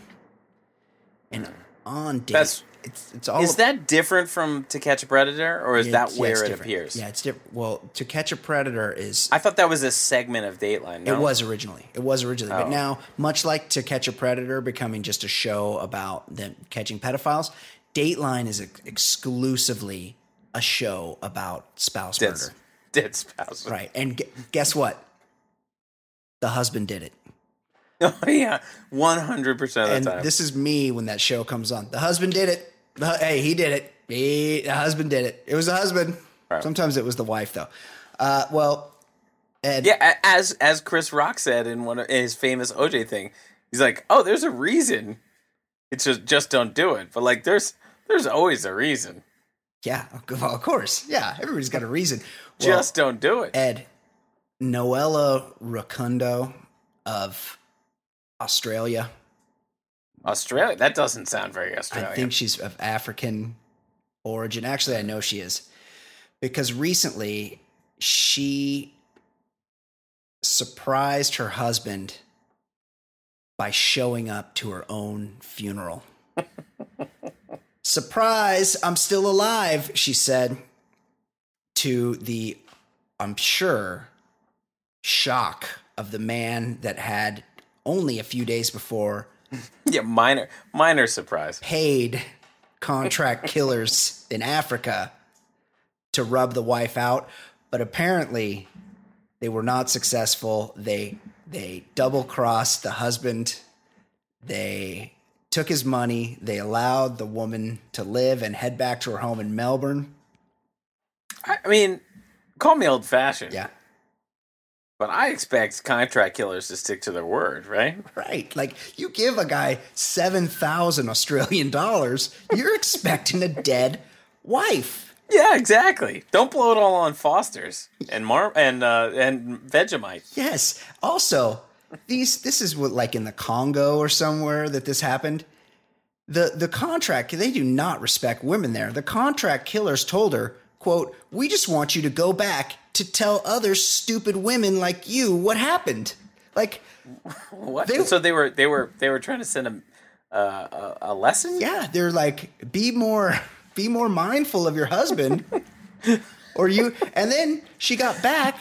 And hmm. on Date, That's- it's it's all Is that different from To Catch a Predator, or is that where it different. appears? Yeah, it's different. Well, To Catch a Predator is I thought that was a segment of Dateline. No? it was originally. It was originally, Oh. but now, much like To Catch a Predator becoming just a show about them catching pedophiles, Dateline is ex- exclusively a show about spouse dead, murder. dead spouse. Right, and gu- guess what? The husband did it, <laughs> Oh yeah, one hundred percent of and the time. this is me when that show comes on. The husband did it. The- hey, he did it. He, the husband did it. It was the husband. Right. Sometimes it was the wife, though. Uh, well, Ed, Yeah, as as Chris Rock said in one of in his famous OJ thing, he's like, "Oh, there's a reason. It's just just don't do it." But like, there's there's always a reason. yeah, well, of course, yeah. Everybody's got a reason. Well, Just don't do it. Ed, Noela Rukundo of Australia. Australia. That doesn't sound very Australian. I think she's of African origin. Actually, I know she is because recently she surprised her husband by showing up to her own funeral. <laughs> Surprise, I'm still alive, she said to the, I'm sure, shock of the man that had only a few days before <laughs> yeah, minor minor surprise. paid contract <laughs> killers in Africa to rub the wife out, but apparently they were not successful. They they double crossed the husband. They took his money. They allowed the woman to live and head back to her home in Melbourne. I, I mean, call me old fashioned. Yeah, But I expect contract killers to stick to their word, right? <laughs> right. Like you give a guy 7,000 Australian dollars, you're expecting a dead wife. Yeah, exactly. Don't blow it all on Foster's and Mar and uh, and Vegemite. Yes. Also, these this is what like in the Congo or somewhere that this happened. The the contract they do not respect women there. The contract killers told her, quote, "We just want you to go back to tell other stupid women like you what happened." Like, What? They- so they were they were they were trying to send a uh, a, a lesson. yeah, they're like, "Be more be more mindful of your husband." <laughs> or you and then she got back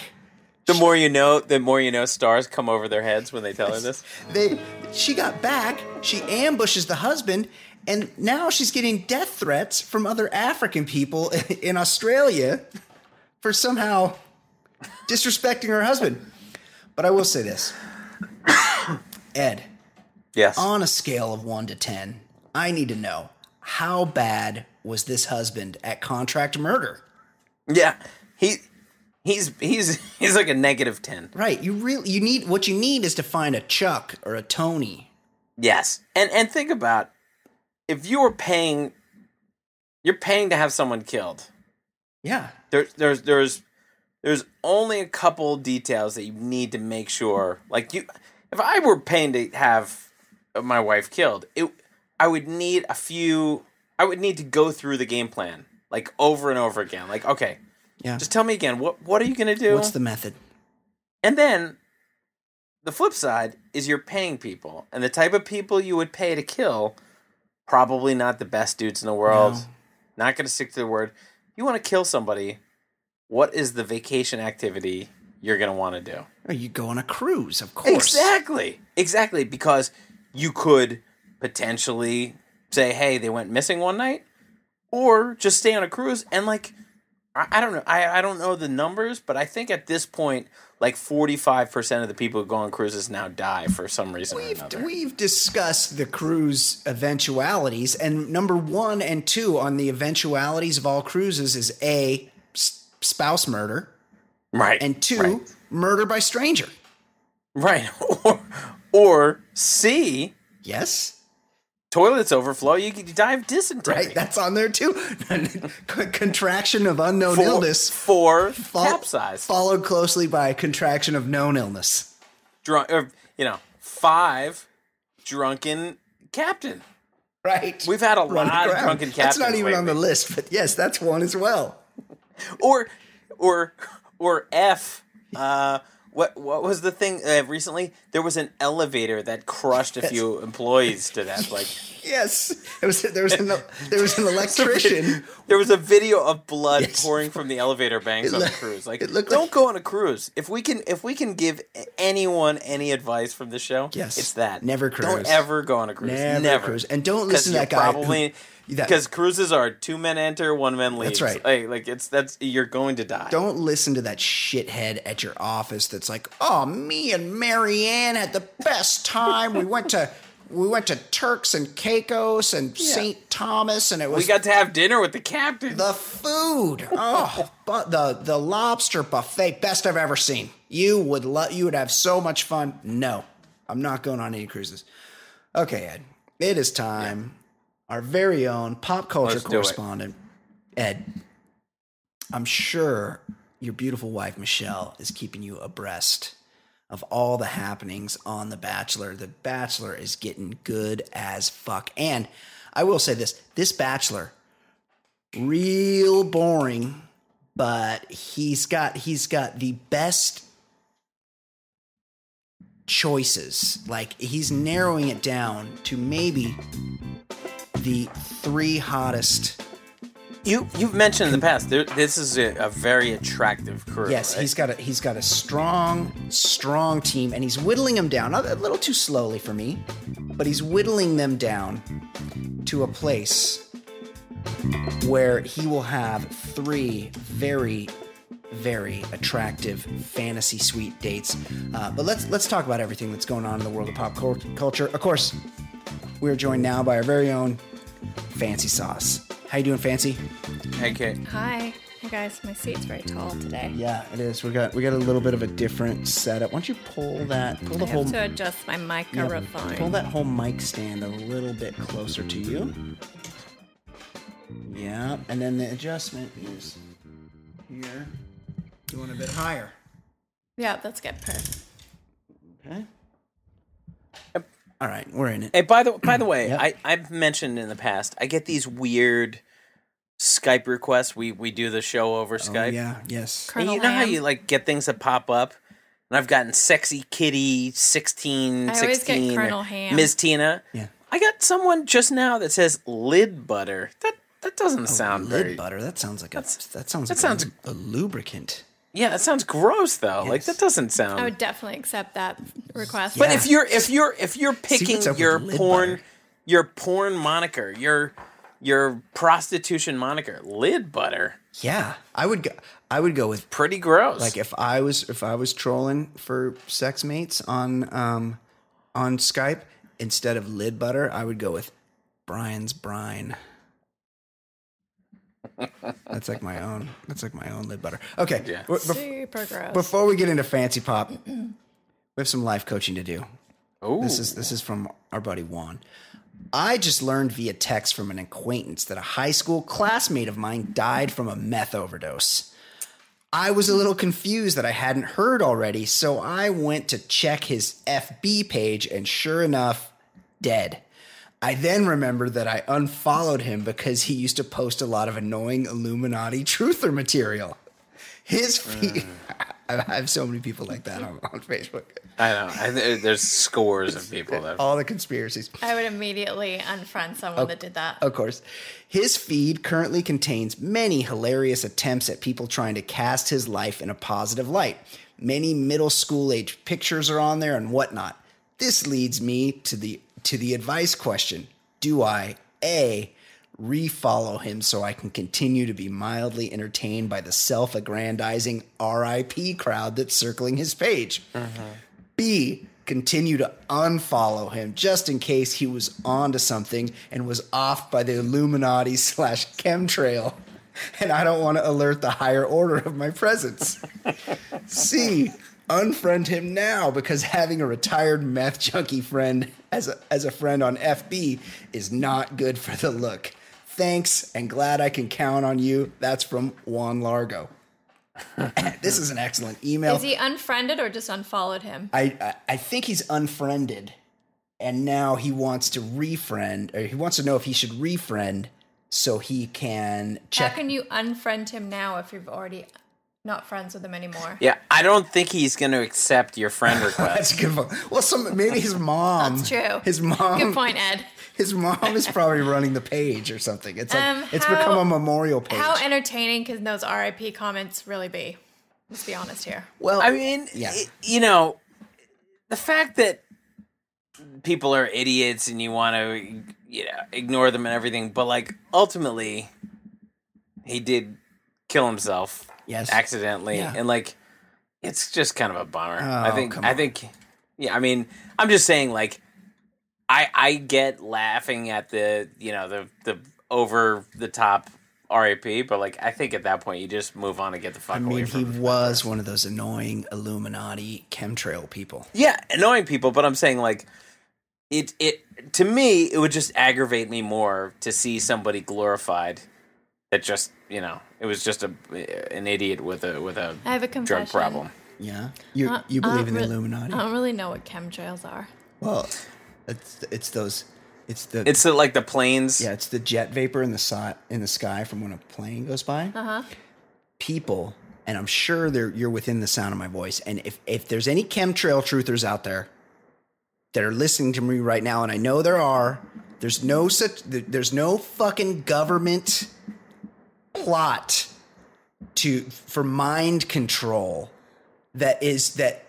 The more you know, the more you know. Stars come over their heads when they tell her this. <laughs> they she got back she ambushes the husband and now she's getting death threats from other african people <laughs> in australia for somehow disrespecting her husband but i will say this ed Yes. on a scale of 1 to 10 i need to know how bad was this husband at contract murder yeah. He he's he's he's like a negative ten. right you really you need what you need is to find a chuck or a tony Yes. And and think about if you were paying, you're paying to have someone killed. yeah There's there's there's there's only a couple details that you need to make sure. Like you, if I were paying to have my wife killed, it I would need a few. I would need to go through the game plan like over and over again. Like okay, yeah just tell me again. What what are you gonna do? what's the method And then the flip side is you're paying people, and the type of people you would pay to kill, probably not the best dudes in the world. No. Not going to stick to the word. You want to kill somebody. What is the vacation activity you're going to want to do? or you go on a cruise of course Exactly. Exactly. Because you could potentially say, hey, they went missing one night, or just stay on a cruise and like, I, I don't know. I, I don't know the numbers, but I think at this point, like 45% of the people who go on cruises now die for some reason We've, another. we've discussed the cruise eventualities, and number one and two on the eventualities of all cruises is A, spouse murder, right. and two, Right. murder by stranger. right. Or, <laughs> or C, Yes? toilets overflow, you, die of dysentery. Right? That's on there too. <laughs> Contraction of unknown Four, illness. four fol- capsize. Followed closely by contraction of known illness. drunk, or, er, you know, five drunken captain. Right. We've had a Run lot of drunken That's not captains even on the list, but yes, that's one as well. Or, or, or F. Uh, what what was the thing uh, recently? There was an elevator that crushed a few employees to death. Like Yes, it was, there was an there was an <laughs> electrician. there was a video of blood Yes. pouring from the elevator banks on a look- cruise. Like, don't like- go on a cruise. If we can, if we can give anyone any advice from the show, Yes. it's that Never cruise. Don't ever go on a cruise. Never Never, cruise. And don't listen to that guy Probably that- because cruises are two men enter, one man leaves. That's right. Like, like it's that's you're going to die. Don't listen to that shithead at your office that's like, "Oh, me and Marianne had the best time. We went to We went to Turks and Caicos and St. Thomas, and it was We got to have dinner with the captain. the food. Oh, but the the lobster buffet, best I've ever seen. You would love. You would have so much fun. No, I'm not going on any cruises. Okay, Ed. It is time. Our very own pop culture Let's correspondent, Ed. I'm sure your beautiful wife Michelle is keeping you abreast of all the happenings on The Bachelor. The Bachelor is getting good as fuck. And I will say this: this Bachelor real boring, but he's got he's got the best choices. Like he's narrowing it down to maybe the three hottest. You you've mentioned in the past there, this is a, a very attractive crew. Yes, right? he's got a he's got a strong strong team, and he's whittling them down a a little too slowly for me, but he's whittling them down to a place where he will have three very very attractive fantasy suite dates. Uh, but let's let's talk about everything that's going on in the world of pop culture. Of course, we're joined now by our very own Fancy Sauce. How you doing, Fancy? Okay. Hi. Hey guys, my seat's very tall today. Yeah, it is. We got we got a little bit of a different setup. Why don't you pull that pull the I whole have to adjust my yeah, microphone. pull that whole mic stand a little bit closer to you. Yeah, and then the adjustment is here. You want a bit higher. Yeah, that's good. Perfect. Okay. All right, we're in it. Hey, by the by the <clears throat> way, Yep. I I've mentioned in the past I get these weird Skype requests. We we do the show over Oh, Skype. yeah, yes. And you know how you like get things that pop up? And I've gotten sexy kitty 16, I always get 16, Colonel Ham. Ms. Tina. Yeah. I got someone just now that says lid butter. That that doesn't oh, sound Lid very butter. That sounds like a That's- that sounds that like sounds- a, a lubricant. Yeah, that sounds gross though. Like that doesn't sound I would definitely accept that request. But if you're if you're if you're picking what's up with your porn butter. your porn moniker, your your prostitution moniker, lid butter, Yeah, I would go. I would go with pretty gross. like if I was if I was trolling for sex mates on um on Skype instead of lid butter, I would go with Brian's brine. That's like my own. That's like my own lid butter. Okay. Yeah. bef- Super gross. before we get into fancy pop, we have some life coaching to do. Ooh. This is this is from our buddy Juan. I just learned via text from an acquaintance that a high school classmate of mine died from a meth overdose. I was a little confused that I hadn't heard already, so I went to check his FB page, and sure enough, dead. I then remembered that I unfollowed him because he used to post a lot of annoying Illuminati truther material. His mm. feed. <laughs> I have so many people like that on, on Facebook. I know. I, there- there's scores of <laughs> people that All the conspiracies. I would immediately unfriend someone that did that. Of course. His feed currently contains many hilarious attempts at people trying to cast his life in a positive light. Many middle school age pictures are on there and whatnot. This leads me to the to the advice question. Do I A refollow him so I can continue to be mildly entertained by the self-aggrandizing RIP crowd that's circling his page? B, continue to unfollow him just in case he was onto something and was off by the Illuminati <laughs> slash chemtrail. And I don't want to alert the higher order of my presence. C, unfriend him now because <laughs> having a retired meth junkie friend as a, as a friend on FB is not good for the look. Thanks and glad I can count on you. That's from Juan Largo. <laughs> this is an excellent email. Is he unfriended or just unfollowed him? I, I I think he's unfriended, and now he wants to refriend, or he wants to know if he should refriend so he can check. How can you unfriend him now if you've already not friends with him anymore? Yeah, I don't think he's going to accept your friend <laughs> request. That's request. a good one. Well, some maybe his mom. That's true. His mom. Good point, Ed. His mom is probably running the page or something. It's like Um, it's how- become a memorial page. How entertaining can those RIP comments really be? Let's be honest here. well, I mean, Yeah. i- you know, the fact that people are idiots and you want to, you know, ignore them and everything, but like ultimately, he did kill himself Yes. accidentally, Yeah. and like, it's just kind of a bummer. I Oh, think. come I think. Yeah, I mean, I'm just saying, like, I I get laughing at the you know the the over the top RAP, but like I think at that point you just move on and get the fuck I mean, he was one of those annoying Illuminati chemtrail people. Yeah, annoying people, but I'm saying like it it to me it would just aggravate me more to see somebody glorified that just you know it was just a an idiot with a with a I have a drug confession. problem. Yeah, you Uh, you I believe don't in the re- Illuminati? I don't really know what chemtrails are. Well, it's it's those it's the It's the, like the planes. yeah it's the jet vapor in the si- in the sky from when a plane goes by. Uh huh. People, and I'm sure they're you're within the sound of my voice. And if if there's any chemtrail truthers out there that are listening to me right now, and I know there are, there's no such there's no fucking government plot to for mind control that is that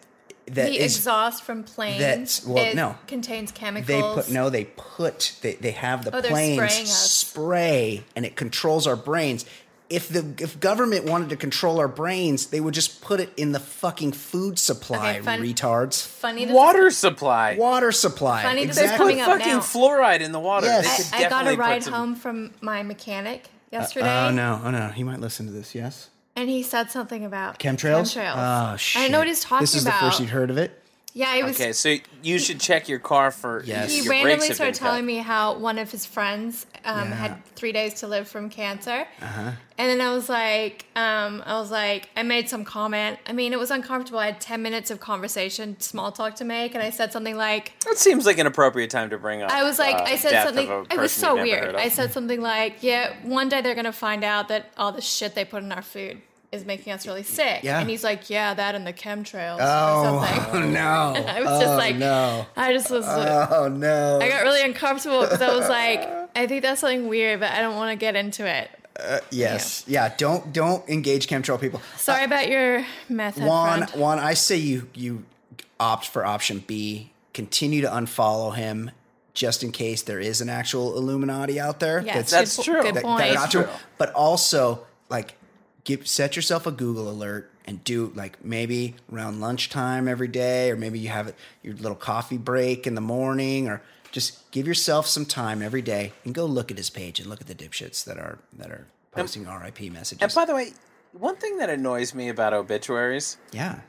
that the is exhaust from planes that's- well, it no. contains chemicals. they put no they put they, they have the Oh, planes spray and it controls our brains if the if government wanted to control our brains they would just put it in the fucking food supply Okay, fun- retards Funny. This Water supply. water supply Funny this is exactly coming up fucking now. fluoride in the water. Yes. They could I, I got a put ride some- home from my mechanic Uh, uh, yesterday, oh no oh no he might listen to this yes and he said something about chemtrails Chemtrails. oh shit I didn't know what he's talking about. this is about. the first you'd heard of it Yeah, he was. Okay, so you should check your car for. Yes. He your brakes randomly started telling cut. me how one of his friends um, Yeah. had three days to live from cancer, uh-huh and then I was like, um, I was like, I made some comment. I mean, it was uncomfortable. I had ten minutes of conversation, small talk to make, and I said something like, That seems like an appropriate time to bring up. I was like, uh, I said something. of It was so weird. I said something like, "Yeah, one day they're gonna find out that all the shit they put in our food is making us really sick." Yeah. And he's like, "Yeah, that and the chemtrails." oh, or something. <laughs> Oh, no <laughs> I was just Oh, like, no I just was. oh no I got really uncomfortable because I was like, I think that's something weird, but I don't want to get into it. Uh, yes yeah don't don't engage chemtrail people Sorry uh, about your method. Juan, friend. Juan, I say you you opt for option B. Continue to unfollow him, just in case there is an actual Illuminati out there. Yes, That's good, true. Good that, point. that got to him. True. But also, like, set yourself a Google alert and do like maybe around lunchtime every day, or maybe you have your little coffee break in the morning, or just give yourself some time every day and go look at his page and look at the dipshits that are that are posting RIP messages. And by the way, one thing that annoys me about obituaries, yeah.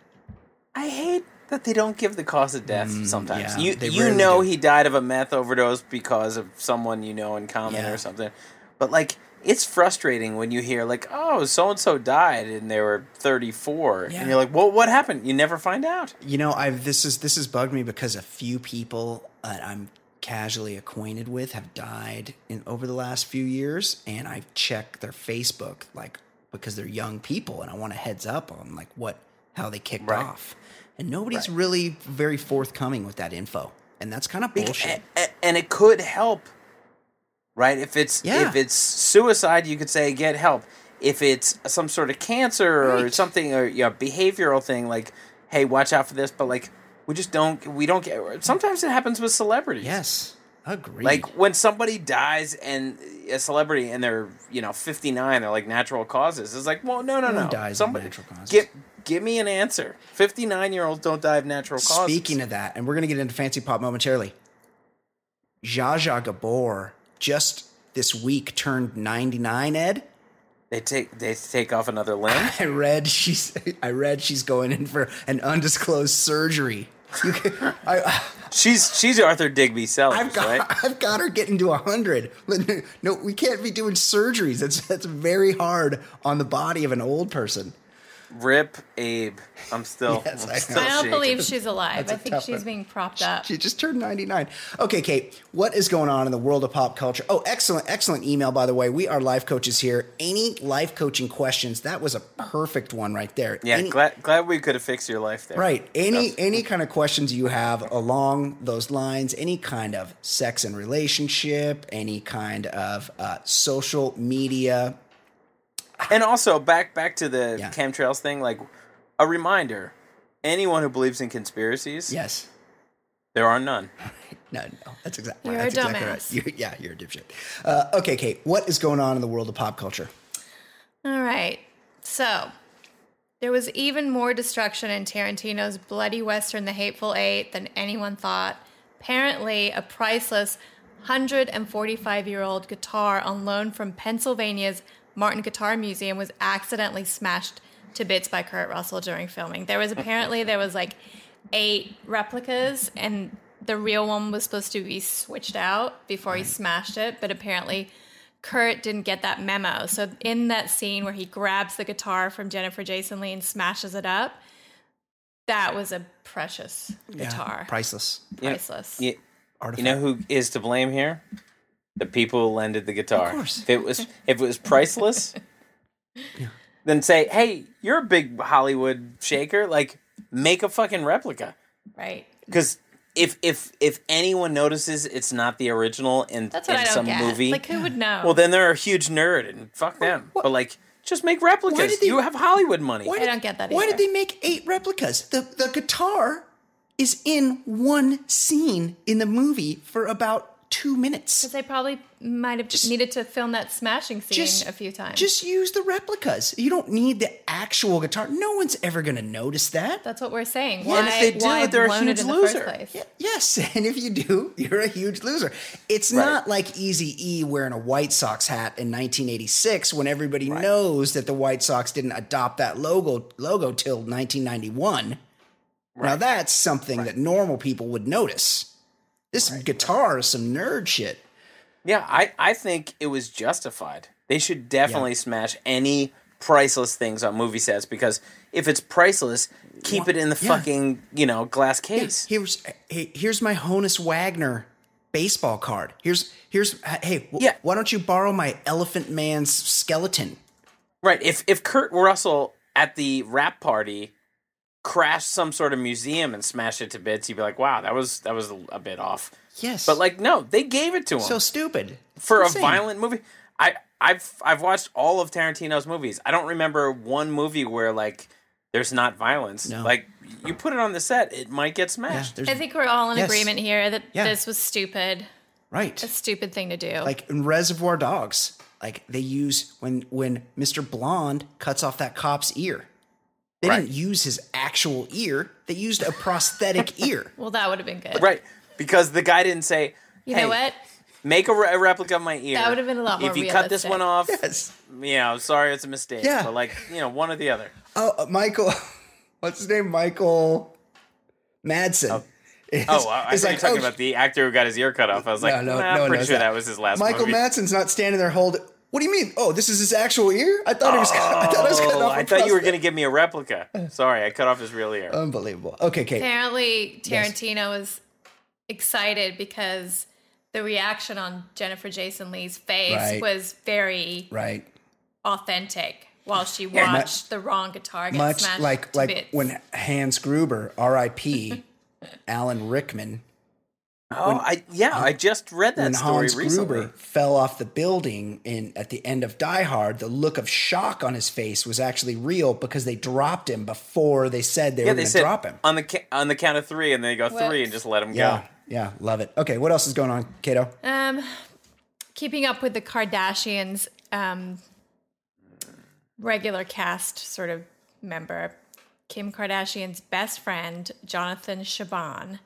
I hate that they don't give the cause of death. sometimes Mm, yeah, you you know do. he died of a meth overdose because of someone you know in common Yeah. or something, but like. It's frustrating when you hear like, "Oh, so and so died and they were 34," Yeah. and you're like, "Well, what happened?" You never find out. You know, I've this is this has bugged me because a few people that I'm casually acquainted with have died in over the last few years, and I've checked their Facebook like because they're young people, and I want a heads up on like what how they kicked Right. off, and nobody's really very forthcoming with that info, and that's kind of bullshit. A- a- and it could help right if it's Yeah. if it's suicide you could say get help if it's some sort of cancer or Right. something or you know, behavioral thing like hey watch out for this but like we just don't we don't get sometimes it happens with celebrities Yes, agreed. like when somebody dies and a celebrity and they're you know 59 they're like natural causes it's like well no no No no dies somebody natural causes. give give me an answer 59 year olds don't die of natural causes Speaking of that, and we're going to get into fancy pop momentarily. Zsa Zsa Gabor just this week turned 99, Ed. they take they take off another limb <laughs> I read she's I read she's going in for an undisclosed surgery. You can, I, uh, She's she's Arthur Digby Sellers, I've got right? I've got her getting to hundred. No, we can't be doing surgeries. That's that's very hard on the body of an old person. Rip Abe. I'm still. <laughs> Yes, I'm I still I don't shaking. believe she's alive. That's a I think she's one. being propped up. She just turned 99. Okay, Kate, what is going on in the world of pop culture? Oh, excellent, excellent email, by the way. We are life coaches here. Any life coaching questions? That was a perfect one right there. Yeah, Any- glad glad we could have fixed your life there. Right. Any any kind of questions you have along those lines, any kind of sex and relationship, any kind of uh, social media. And also back back to the Yeah. chemtrails thing. Like a reminder: anyone who believes in conspiracies, Yes. there are none. <laughs> No, no, that's exactly You're a that's exactly right. dumbass. You're, yeah, you're a dipshit. Uh, okay, Kate, what is going on in the world of pop culture? All right. So there was even more destruction in Tarantino's bloody western, The Hateful Eight, than anyone thought. Apparently, a priceless 145 year old guitar on loan from Pennsylvania's Martin Guitar Museum was accidentally smashed to bits by Kurt Russell during filming. There was apparently there was like eight replicas and the real one was supposed to be switched out before he smashed it, but apparently Kurt didn't get that memo. So in that scene where he grabs the guitar from Jennifer Jason Lee and smashes it up, that was a precious guitar. Priceless. You know- Priceless. You, you know who is to blame here? The people who lended the guitar. Of course. If it was if it was priceless, <laughs> then say, "Hey, you're a big Hollywood shaker. Like, make a fucking replica." Right. Because if if if anyone notices it's not the original in, That's what in I don't some get. movie, Like who would know? well, then they're a huge nerd and fuck them. But like, just make replicas. they- you have Hollywood money. Why I don't get that Why did they make eight replicas? The the guitar is in one scene in the movie for about two minutes. Because they probably might have just needed to film that smashing scene Just a few times. Just use the replicas. You don't need the actual guitar. No one's ever going to notice that. That's what we're saying. and if they do, why they're a huge it in the loser. first place? Yes, <laughs> and if you do, you're a huge loser. It's Right. not like Easy E wearing a White Sox hat in 1986 when everybody knows that the White Sox didn't adopt that logo logo till 1991. Now that's something that normal people would notice. This guitar is some nerd shit. Yeah, I, I think it was justified. They should definitely smash any priceless things on movie sets because if it's priceless, keep it in the Yeah. fucking, you know, glass case. Here's hey, here's my Honus Wagner baseball card. Here's here's uh, hey, w- Yeah. why don't you borrow my Elephant Man's skeleton? Right. If if Kurt Russell at the rap party crashed some sort of museum and smashed it to bits, you'd be like, wow, that was that was a, a bit off. Yes, But like, no, they gave it to him so stupid for a violent movie. I I've I've watched all of Tarantino's movies. I don't remember one movie where like there's not violence. No. Like you put it on the set, it might get smashed. there's, I think we're all in Yes. agreement here that Yeah. this was stupid. right. A stupid thing to do. like in Reservoir Dogs, like they use when when Mr. Blonde cuts off that cop's ear. They Right. didn't use his actual ear. They used a prosthetic <laughs> ear. well, that would have been good. Right. Because the guy didn't say, You "Hey, know what? Make a, re- a replica of my ear. That would have been a lot more If you cut this one off, Yes. you know, sorry, it's a mistake. Yeah. But like, you know, one or the other. Oh, uh, Michael, <laughs> what's his name? Michael Madsen. is- Oh, I, I is thought talking oh, about the actor who got his ear cut off. I was like, No, no, nah, no I'm one pretty knows sure that. that. was his last Michael movie. Madsen's not standing there holding. What do you mean? Oh, this is his actual ear? I thought it was. I thought it was cut Oh, off. a I thought you were going to give me a replica. Sorry, I cut off his real ear. Unbelievable. Okay, Kate. Apparently, Tarantino was excited because the reaction on Jennifer Jason Lee's face Right. was very Right. authentic while she mu- watched the wrong guitar get Much smashed like to like bits. when Hans Gruber, R.I.P. <laughs> Alan Rickman, oh, I yeah, I just read that when story Hans recently. Gruber fell off the building in at the end of Die Hard, the look of shock on his face was actually real because they dropped him before they said they Yeah, were going to drop him. on the on the count of three, and they go three Whoops. and just let him Yeah, go. yeah, love it. Okay, what else is going on, Kato? Um, keeping up with the Kardashians, um, regular cast sort of member, Kim Kardashian's best friend, Jonathan Cheban,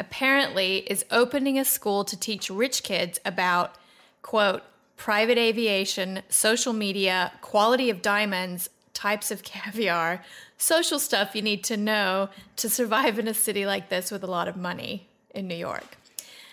apparently is opening a school to teach rich kids about, quote, private aviation, social media, quality of diamonds, types of <laughs> caviar, social stuff you need to know to survive in a city like this with a lot of money in New York.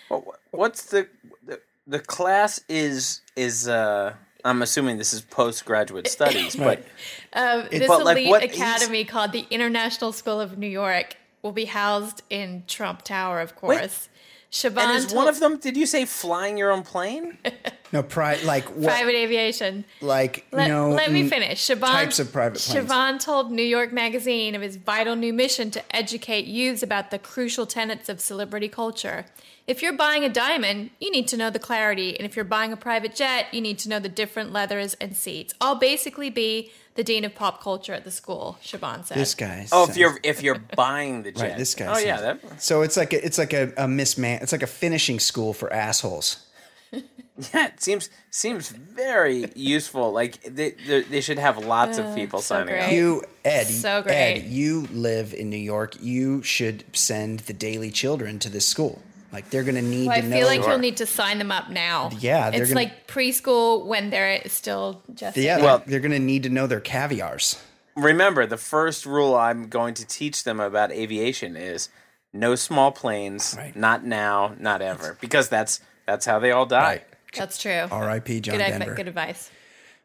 Well, what's the, the the class is is uh I'm assuming this is postgraduate studies, <laughs> but Uh, this but, like, elite what is- academy called the International School of New York will be housed in Trump Tower, of course. Cheban and is told- one of them? Did you say flying your own plane? <laughs> No, private like what? private aviation. like Let, no. let me finish. Cheban, types of private planes. Cheban told New York Magazine of his vital new mission to educate youths about the crucial tenets of celebrity culture. If you're buying a diamond, you need to know the clarity, and if you're buying a private jet, you need to know the different leathers and seats. I'll basically be the dean of pop culture at the school. Cheban said. This guy. Oh, if you're if you're <laughs> buying the jet. right, this guy. Oh yeah, sounds- that So it's like a, it's like a, a misman. It's like a finishing school for assholes. <laughs> yeah, it seems seems very useful. Like they they, they should have lots of uh, people so signing up. You, Ed, So great. Ed, you live in New York. You should send the Daily Children to this school. Like they're gonna need Well, I to feel know. like you'll need to sign them up now. Yeah, it's gonna- like preschool when they're still just yeah, Well- well, they're gonna need to know their caviars. Remember, the first rule I'm going to teach them about aviation is no small planes, Right. not now, not ever, because that's that's how they all die. That's true. R.I.P. John good, advi- Denver. good advice.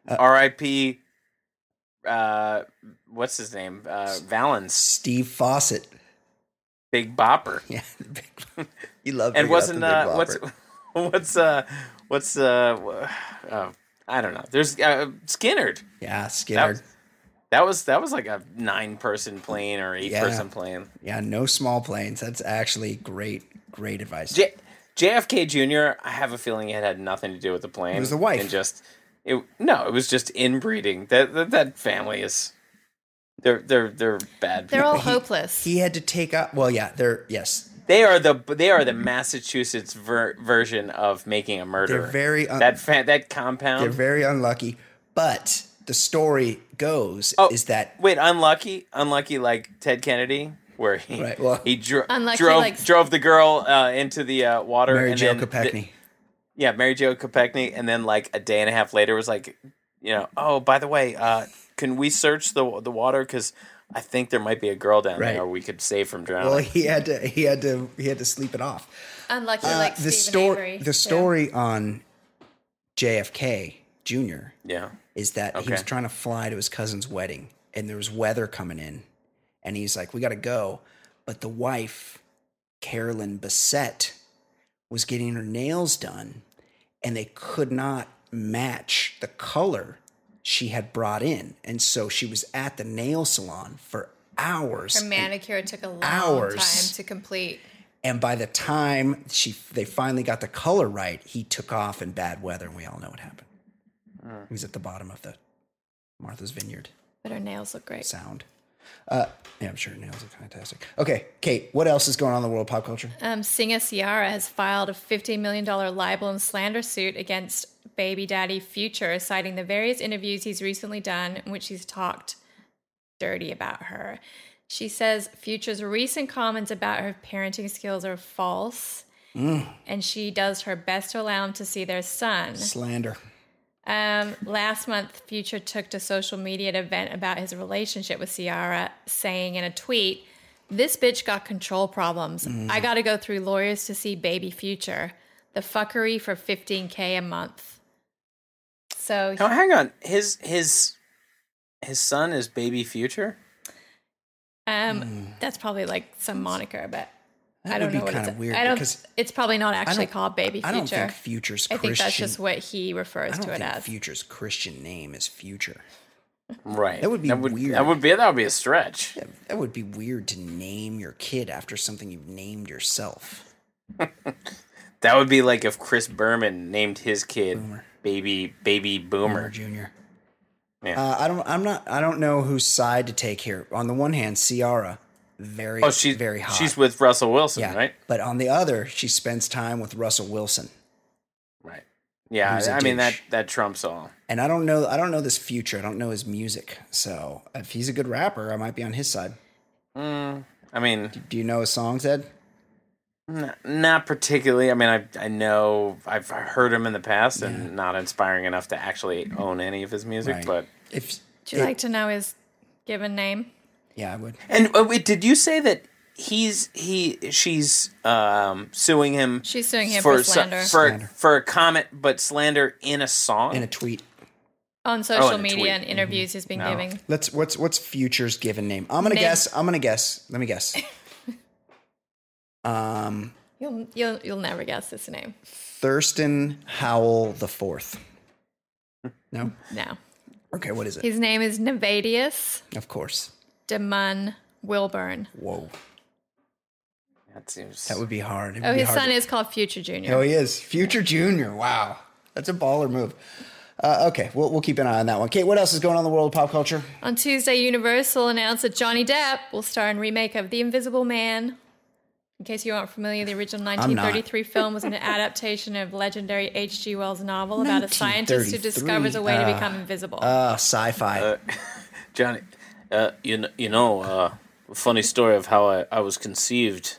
R.I.P. Uh, what's his name? Uh, Valens, Steve Fossett. Big Bopper, <laughs> Yeah, the big- you love. and wasn't the Big uh, what's <laughs> what's uh what's uh uh, I don't know. There's uh, Skynyrd. yeah That, Skinner? that was that was like a nine person plane or eight Yeah. person plane. Yeah, no small planes. That's actually great, great advice. J- JFK Jr. I have a feeling it had nothing to do with the plane. It was the wife. and just it. No, it was just inbreeding. That that, that family is they're they're they're bad. They're all hopeless. he had to take up. Well, yeah, they're yes, They are the they are the Massachusetts ver- version of making a murderer. they're very un- that fa- that compound. they're very unlucky. But the story goes oh, is that wait unlucky unlucky like Ted Kennedy where he Right, well- he dro- Unlucky drove like- drove the girl uh, into the uh, water Mary Jo then the- Kopechne. Yeah, Mary Jo Kopechne, and then like a day and a half later was like, you know, oh by the way, uh, can we search the the water because I think there might be a girl down Right. there we could save from drowning. well, he had to he had to he had to sleep it off. Unlucky Uh, like the story Avery. the Yeah. story on JFK Jr. yeah, is that he was trying to fly to his cousin's wedding and there was weather coming in and he's like we got to go but the wife Carolyn Bessette was getting her nails done and they could not match the color she had brought in and so she was at the nail salon for hours Her manicure took a long hours. time to complete. and by the time she they finally got the color right he took off in bad weather and we all know what happened hmm. he was at the bottom of the Martha's Vineyard But her nails look great. sound. Uh, yeah, I'm sure nails are fantastic. Okay, Kate, what else is going on in the world of pop culture? Um, singer Ciara has filed a $15 million libel and slander suit against baby daddy Future, citing the various interviews he's recently done in which he's talked dirty about her. She says Future's recent comments about her parenting skills are false, and she does her best to allow him to see their son. Slander. Um, last month, Future took to social media to vent about his relationship with Ciara, saying in a tweet, This bitch got control problems. I got to go through lawyers to see baby Future. The fuckery for 15K a month. So, Now hang on, his his his son is Baby Future. um, that's probably like some moniker, but That I don't would be know kind of weird I don't. because It's probably not actually called Baby Future. I don't Future. think Future's I think that's just what he refers to it think as. Future's Christian name is Future. Right. That would be that would, weird. That would be that would be a stretch. That, that would be weird to name your kid after something you've named yourself. <laughs> That would be like if Chris Berman named his kid Baby Baby Boomer. Boomer Jr. Yeah. Uh, I don't. I'm not. I don't know whose side to take here. On the one hand, Ciara, very, oh, she's very hot. She's with Russell Wilson, yeah, right? But on the other, she spends time with Russell Wilson. Right. Yeah, I a I mean that that trumps all. And I don't know. I don't know this future. I don't know his music. So if he's a good rapper, I might be on his side. Mm, I mean, Do you know his songs, Ed? n- not particularly. I mean, I I know I've heard him in the past, and not inspiring enough to actually own any of his music. Right. But If Do you it- like to know his given name? Yeah, I would. and uh, wait, did you say that he's he she's um suing him? She's suing him for so- slander. for Slander. for a comment, but slander in a song. In a tweet. On social in media tweet. and interviews he's been No. giving. Let's. What's what's Future's given name? I'm gonna Name. guess. I'm gonna guess. Let me guess. <laughs> um, You'll you'll you'll never guess this name. Thurston Howell the fourth. No. No. Okay. What is it? His name is Nayvadius Of course. Demun Wilburn. Whoa. that seems That would be hard. It'd Oh, be his hard son to- is called Future Junior. Oh, he is Future Junior. Wow, that's a baller move. Uh, okay, we'll we'll keep an eye on that one. Kate, what else is going on in the world of pop culture? On Tuesday, Universal announced that Johnny Depp will star in remake of The Invisible Man. In case you aren't familiar, the original 1933 film was an adaptation of legendary H.G. Wells' novel about a scientist who discovers a way to uh, become invisible. Uh, sci-fi. <laughs> Johnny, uh, you know, you know, uh, funny story of how I, I was conceived.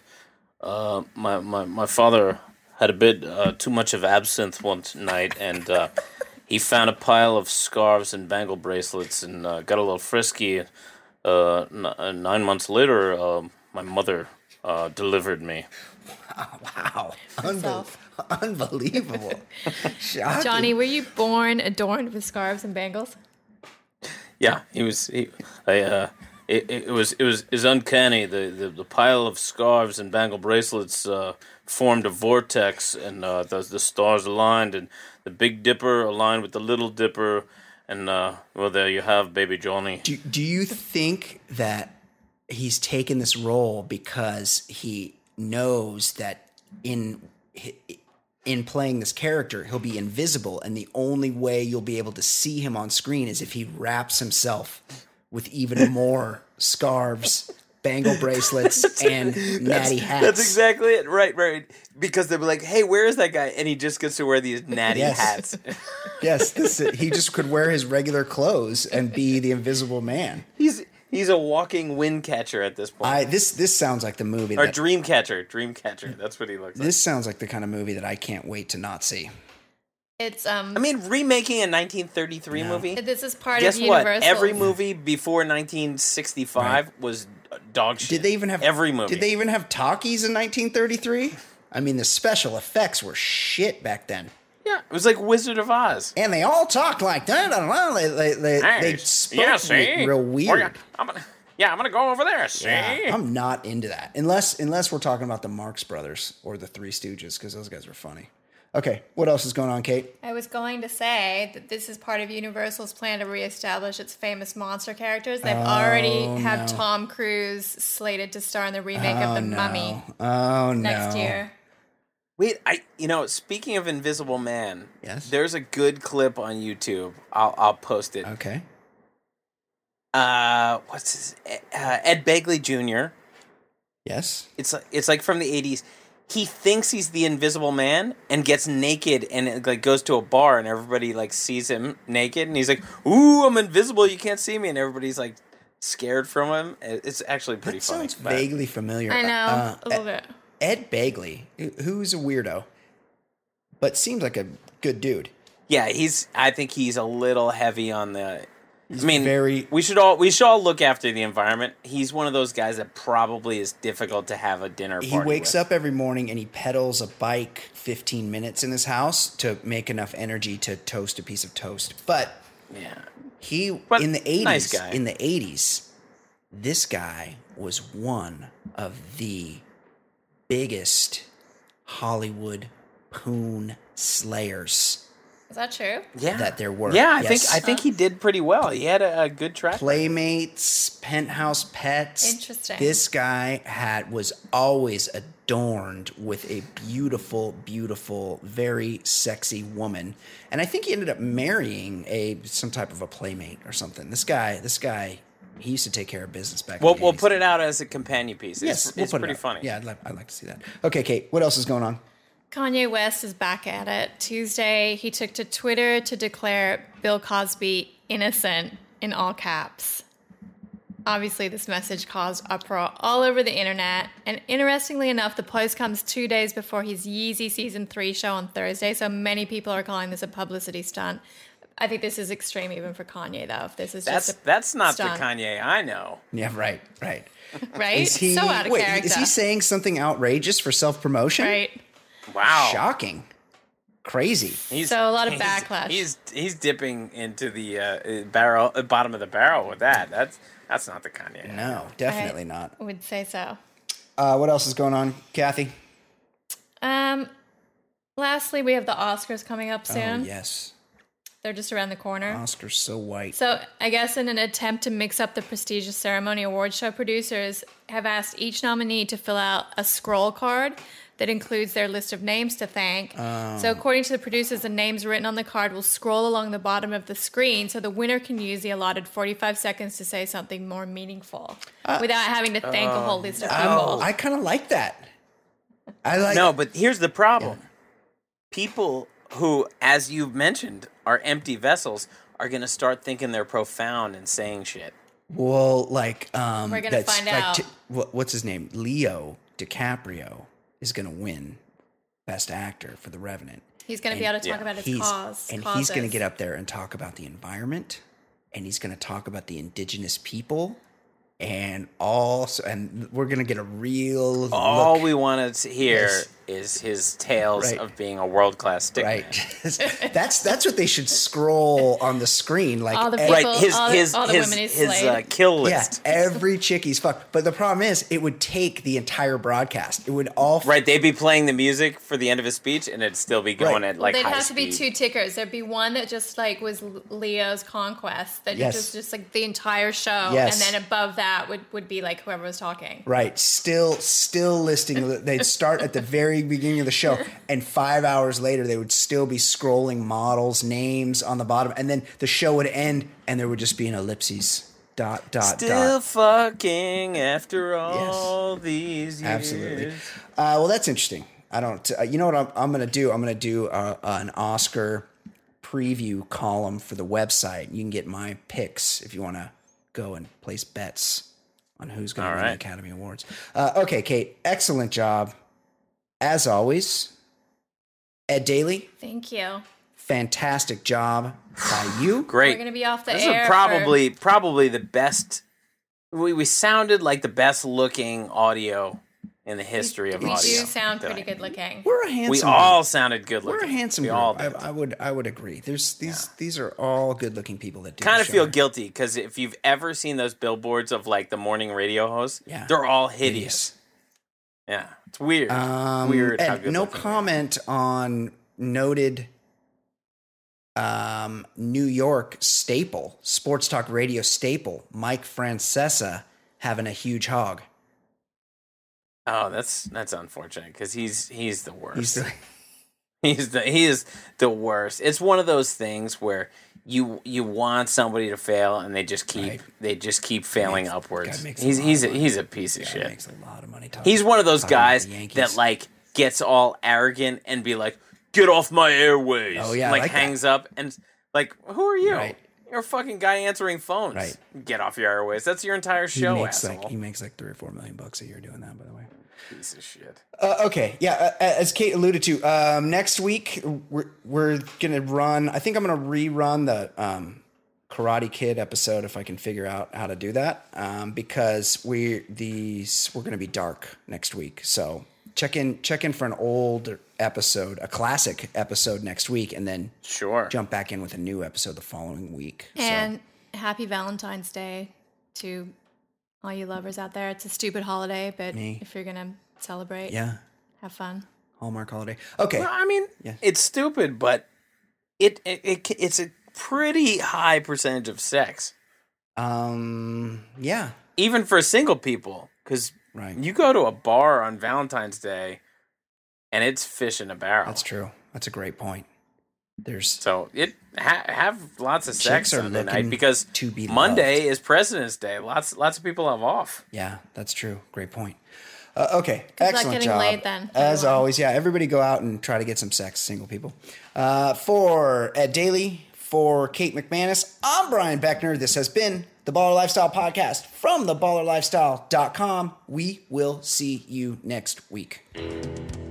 Uh, my, my my father had a bit uh, too much of absinthe one night, and uh, he found a pile of scarves and bangle bracelets, and uh, got a little frisky. Uh, n- uh, nine months later, uh, my mother uh, delivered me. Wow. Unbel- unbelievable. <laughs> Shocking. Johnny, were you born adorned with scarves and bangles? Yeah, he was. He, I, uh, it, it was it was is uncanny. The, the the pile of scarves and bangle bracelets uh, formed a vortex, and uh, the the stars aligned, and the Big Dipper aligned with the Little Dipper, and uh, well, there you have baby Johnny. Do, do you think that he's taken this role because he knows that in in playing this character he'll be invisible and the only way you'll be able to see him on screen is if he wraps himself with even <laughs> more scarves, bangle bracelets, and natty hats. That's exactly it. Right, right. Because they'll be like, "Hey, where is that guy?" And he just gets to wear these natty Yes. hats. Yes, this, he just could wear his regular clothes and be the invisible man. he's he's a walking wind catcher at this point. I this this sounds like the movie or that dream catcher, dream catcher. That's what he looks like. this sounds like the kind of movie that I can't wait to not see. It's um. I mean, remaking a 1933 movie. this is part Guess of what? Universal. Every movie before 1965 was dog shit. Did they even have every movie? Did they even have talkies in 1933? I mean, the special effects were shit back then, Yeah, it was like Wizard of Oz. and they all talk like that. I don't know. They they they, they spoke yeah, see? real weird. gonna- I'm gonna, yeah, I'm gonna go over there. See, Yeah, I'm not into that unless unless we're talking about the Marx Brothers or the Three Stooges because those guys were funny. Okay, what else is going on, Kate? I was going to say that this is part of Universal's plan to reestablish its famous monster characters. They've oh, already have no. Tom Cruise slated to star in the remake of oh, The Mummy Oh no! next year. Wait, I you know, speaking of Invisible Man, Yes. there's a good clip on YouTube. I'll I'll post it. Okay. Uh, what's his uh, Ed Begley Jr. Yes. It's like it's like from the '80s. He thinks he's the Invisible Man and gets naked and it, like goes to a bar and everybody like sees him naked and he's like, "Ooh, I'm invisible. You can't see me." And everybody's like scared from him. It's actually pretty That funny. sounds but- vaguely familiar. I know Uh, a little bit. Ed Begley, who's a weirdo, but seems like a good dude. Yeah, he's. I think he's a little heavy on the. I mean, very- We should all we should all look after the environment. He's one of those guys that probably is difficult to have a dinner. He wakes with. up every morning and he pedals a bike 15 minutes in his house to make enough energy to toast a piece of toast. But Yeah, he But in the 80s, nice in the 80s, this guy was one of the biggest Hollywood poon slayers Is that true? yeah, that there were. Yeah, I Yes. think I think he did pretty well. He had a, a good track. Playmates, penthouse pets. Interesting. This guy had was always adorned with a beautiful, beautiful, very sexy woman, and I think he ended up marrying a some type of a playmate or something. This guy, this guy, he used to take care of business back. We'll in the we'll 80s. put it out as a companion piece. Yes, it's, we'll it's put it pretty out. funny. Yeah, I'd like, I'd like to see that. Okay, Kate, what else is going on? Kanye West is back at it. Tuesday, he took to Twitter to declare Bill Cosby innocent in all caps. Obviously, this message caused uproar all over the internet. And interestingly enough, the post comes two days before his Yeezy Season 3 show on Thursday. So many people are calling this a publicity stunt. I think this is extreme even for Kanye, though. If this is That's just—that's not stunt, the Kanye I know. Yeah, right, right. right? Is he? so out of wait, character, is he saying something outrageous for self promotion? right? Wow, Shocking, crazy. He's, So a lot of he's- backlash. He's he's dipping into the uh, barrel, uh, bottom of the barrel with that. That's that's not the Kanye. No, definitely not. Would say so. Uh, what else is going on, Kathy? Um, lastly, we have the Oscars coming up soon. Oh, yes. They're just around the corner. Oscars so white. So, I guess in an attempt to mix up the prestigious ceremony, award show producers have asked each nominee to fill out a scroll card that includes their list of names to thank. Oh. So, according to the producers, the names written on the card will scroll along the bottom of the screen so the winner can use the allotted 45 seconds to say something more meaningful without having to thank a whole list of people. Uh, oh, I kind of like that. I like. No, but here's the problem. People who, as you've mentioned, are empty vessels are going to start thinking they're profound and saying shit. Well, like um, We're gonna find like out. t- what, what's his name? Leo DiCaprio is going to win Best Actor for The Revenant. He's going to be able to talk yeah, about his he's, cause. and he's going to get up there and talk about the environment, and he's going to talk about the indigenous people, and also, and we're going to get a real All look, we wanted to hear Yes. is his tales Right. of being a world class stickman. right. <laughs> that's that's what they should scroll on the screen, like All the people- Right, his all the- his all the his women he's his uh, kill Yeah, list. every chick he's fucked. But the problem is, it would take the entire broadcast. It would all Right, they'd be playing the music for the end of his speech, and it'd still be going Right. at like well, There'd high have to be two tickers. There'd be one that just like was Leo's conquest, that Yes. just just like the entire show, Yes. and then above that would would be like whoever was talking. Right, still, still listing. They'd start at the very beginning of the show, <laughs> and five hours later, they would still be scrolling models' names on the bottom, and then the show would end, and there would just be an ellipses. Dot dot Still dot. fucking after all these years. Absolutely. Uh, well, that's interesting. I don't. Uh, you know what I'm, I'm going to do? I'm going to do uh an Oscar preview column for the website. You can get my picks if you want to go and place bets on who's going to All win the. Academy Awards. Uh, okay, Kate. Excellent job, as always. Ed Daly, Thank you. fantastic job by you. <sighs> Great. We're gonna be off the this air. is for- probably probably the best. We we sounded like the best looking audio in the history of we audio. do sound pretty good looking. We're a handsome. We group. all sounded good looking. We're a handsome We group. all I, did. I would. I would agree. There's these. These are all good-looking people that do. kind of feel guilty because if you've ever seen those billboards of like the morning radio hosts, Yeah. they're all hideous. Yeah, it's weird. Um, weird. Ed, good no looking they are. comment on noted um, New York staple, sports talk radio staple, Mike Francesa having a huge hog. Oh, that's that's unfortunate because he's he's the worst. He's the, <laughs> He's the he is the worst. It's one of those things where you you want somebody to fail and they just keep Right. they just keep failing Makes- upwards. guy makes a He's he's a, he's a piece of shit. makes a lot of money. Talking, He's one of those guys that like gets all arrogant and be like, "Get off my airways!" Oh, yeah, like, like that. hangs up and like, "Who are you? Right. You're a fucking guy answering phones. Right. Get off your airways. That's your entire he show, makes asshole. like he makes like three or four million bucks a year doing that. By the way. Piece of shit. Uh, okay, yeah. Uh, as Kate alluded to, um, next week we're we're gonna run. I think I'm gonna rerun the um, Karate Kid episode if I can figure out how to do that. Um, because we these we're gonna be dark next week. So check in check in for an old episode, a classic episode next week, and then Sure. jump back in with a new episode the following week. And happy Valentine's Day to all you lovers out there. It's a stupid holiday, but Me. if you're gonna celebrate, yeah, have fun. Hallmark holiday. Okay, Well, I mean, Yeah. it's stupid, but it, it it it's a pretty high percentage of sex, um, yeah, even for single people. Because right. you go to a bar on Valentine's Day, and it's fish in a barrel. That's true. That's a great point. There's So it ha- have lots of sex Chicks are Sunday night because to be Monday loved. is President's Day. Lots lots of people have off. Yeah, that's true. Great point. Uh, okay, excellent getting job. laid then, As everyone. always, yeah, everybody go out and try to get some sex, single people. Uh, for Ed Daly, for Kate McManus, I'm Brian Beckner. This has been the Baller Lifestyle Podcast from theballerlifestyle.com. We will see you next week.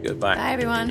Goodbye. Bye, everyone.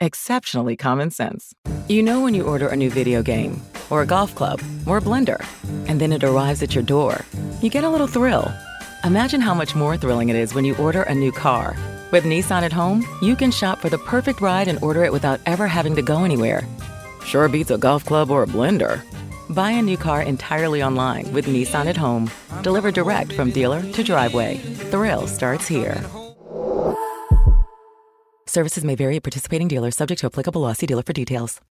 exceptionally common sense. You know when you order a new video game, or a golf club, or a blender, and then it arrives at your door, you get a little thrill. Imagine how much more thrilling it is when you order a new car. With Nissan at home, you can shop for the perfect ride and order it without ever having to go anywhere. Sure beats a golf club or a blender. Buy a new car entirely online with Nissan at home, delivered direct from dealer to driveway. Thrill starts here. Services may vary at participating dealers, subject to applicable. See dealer for details.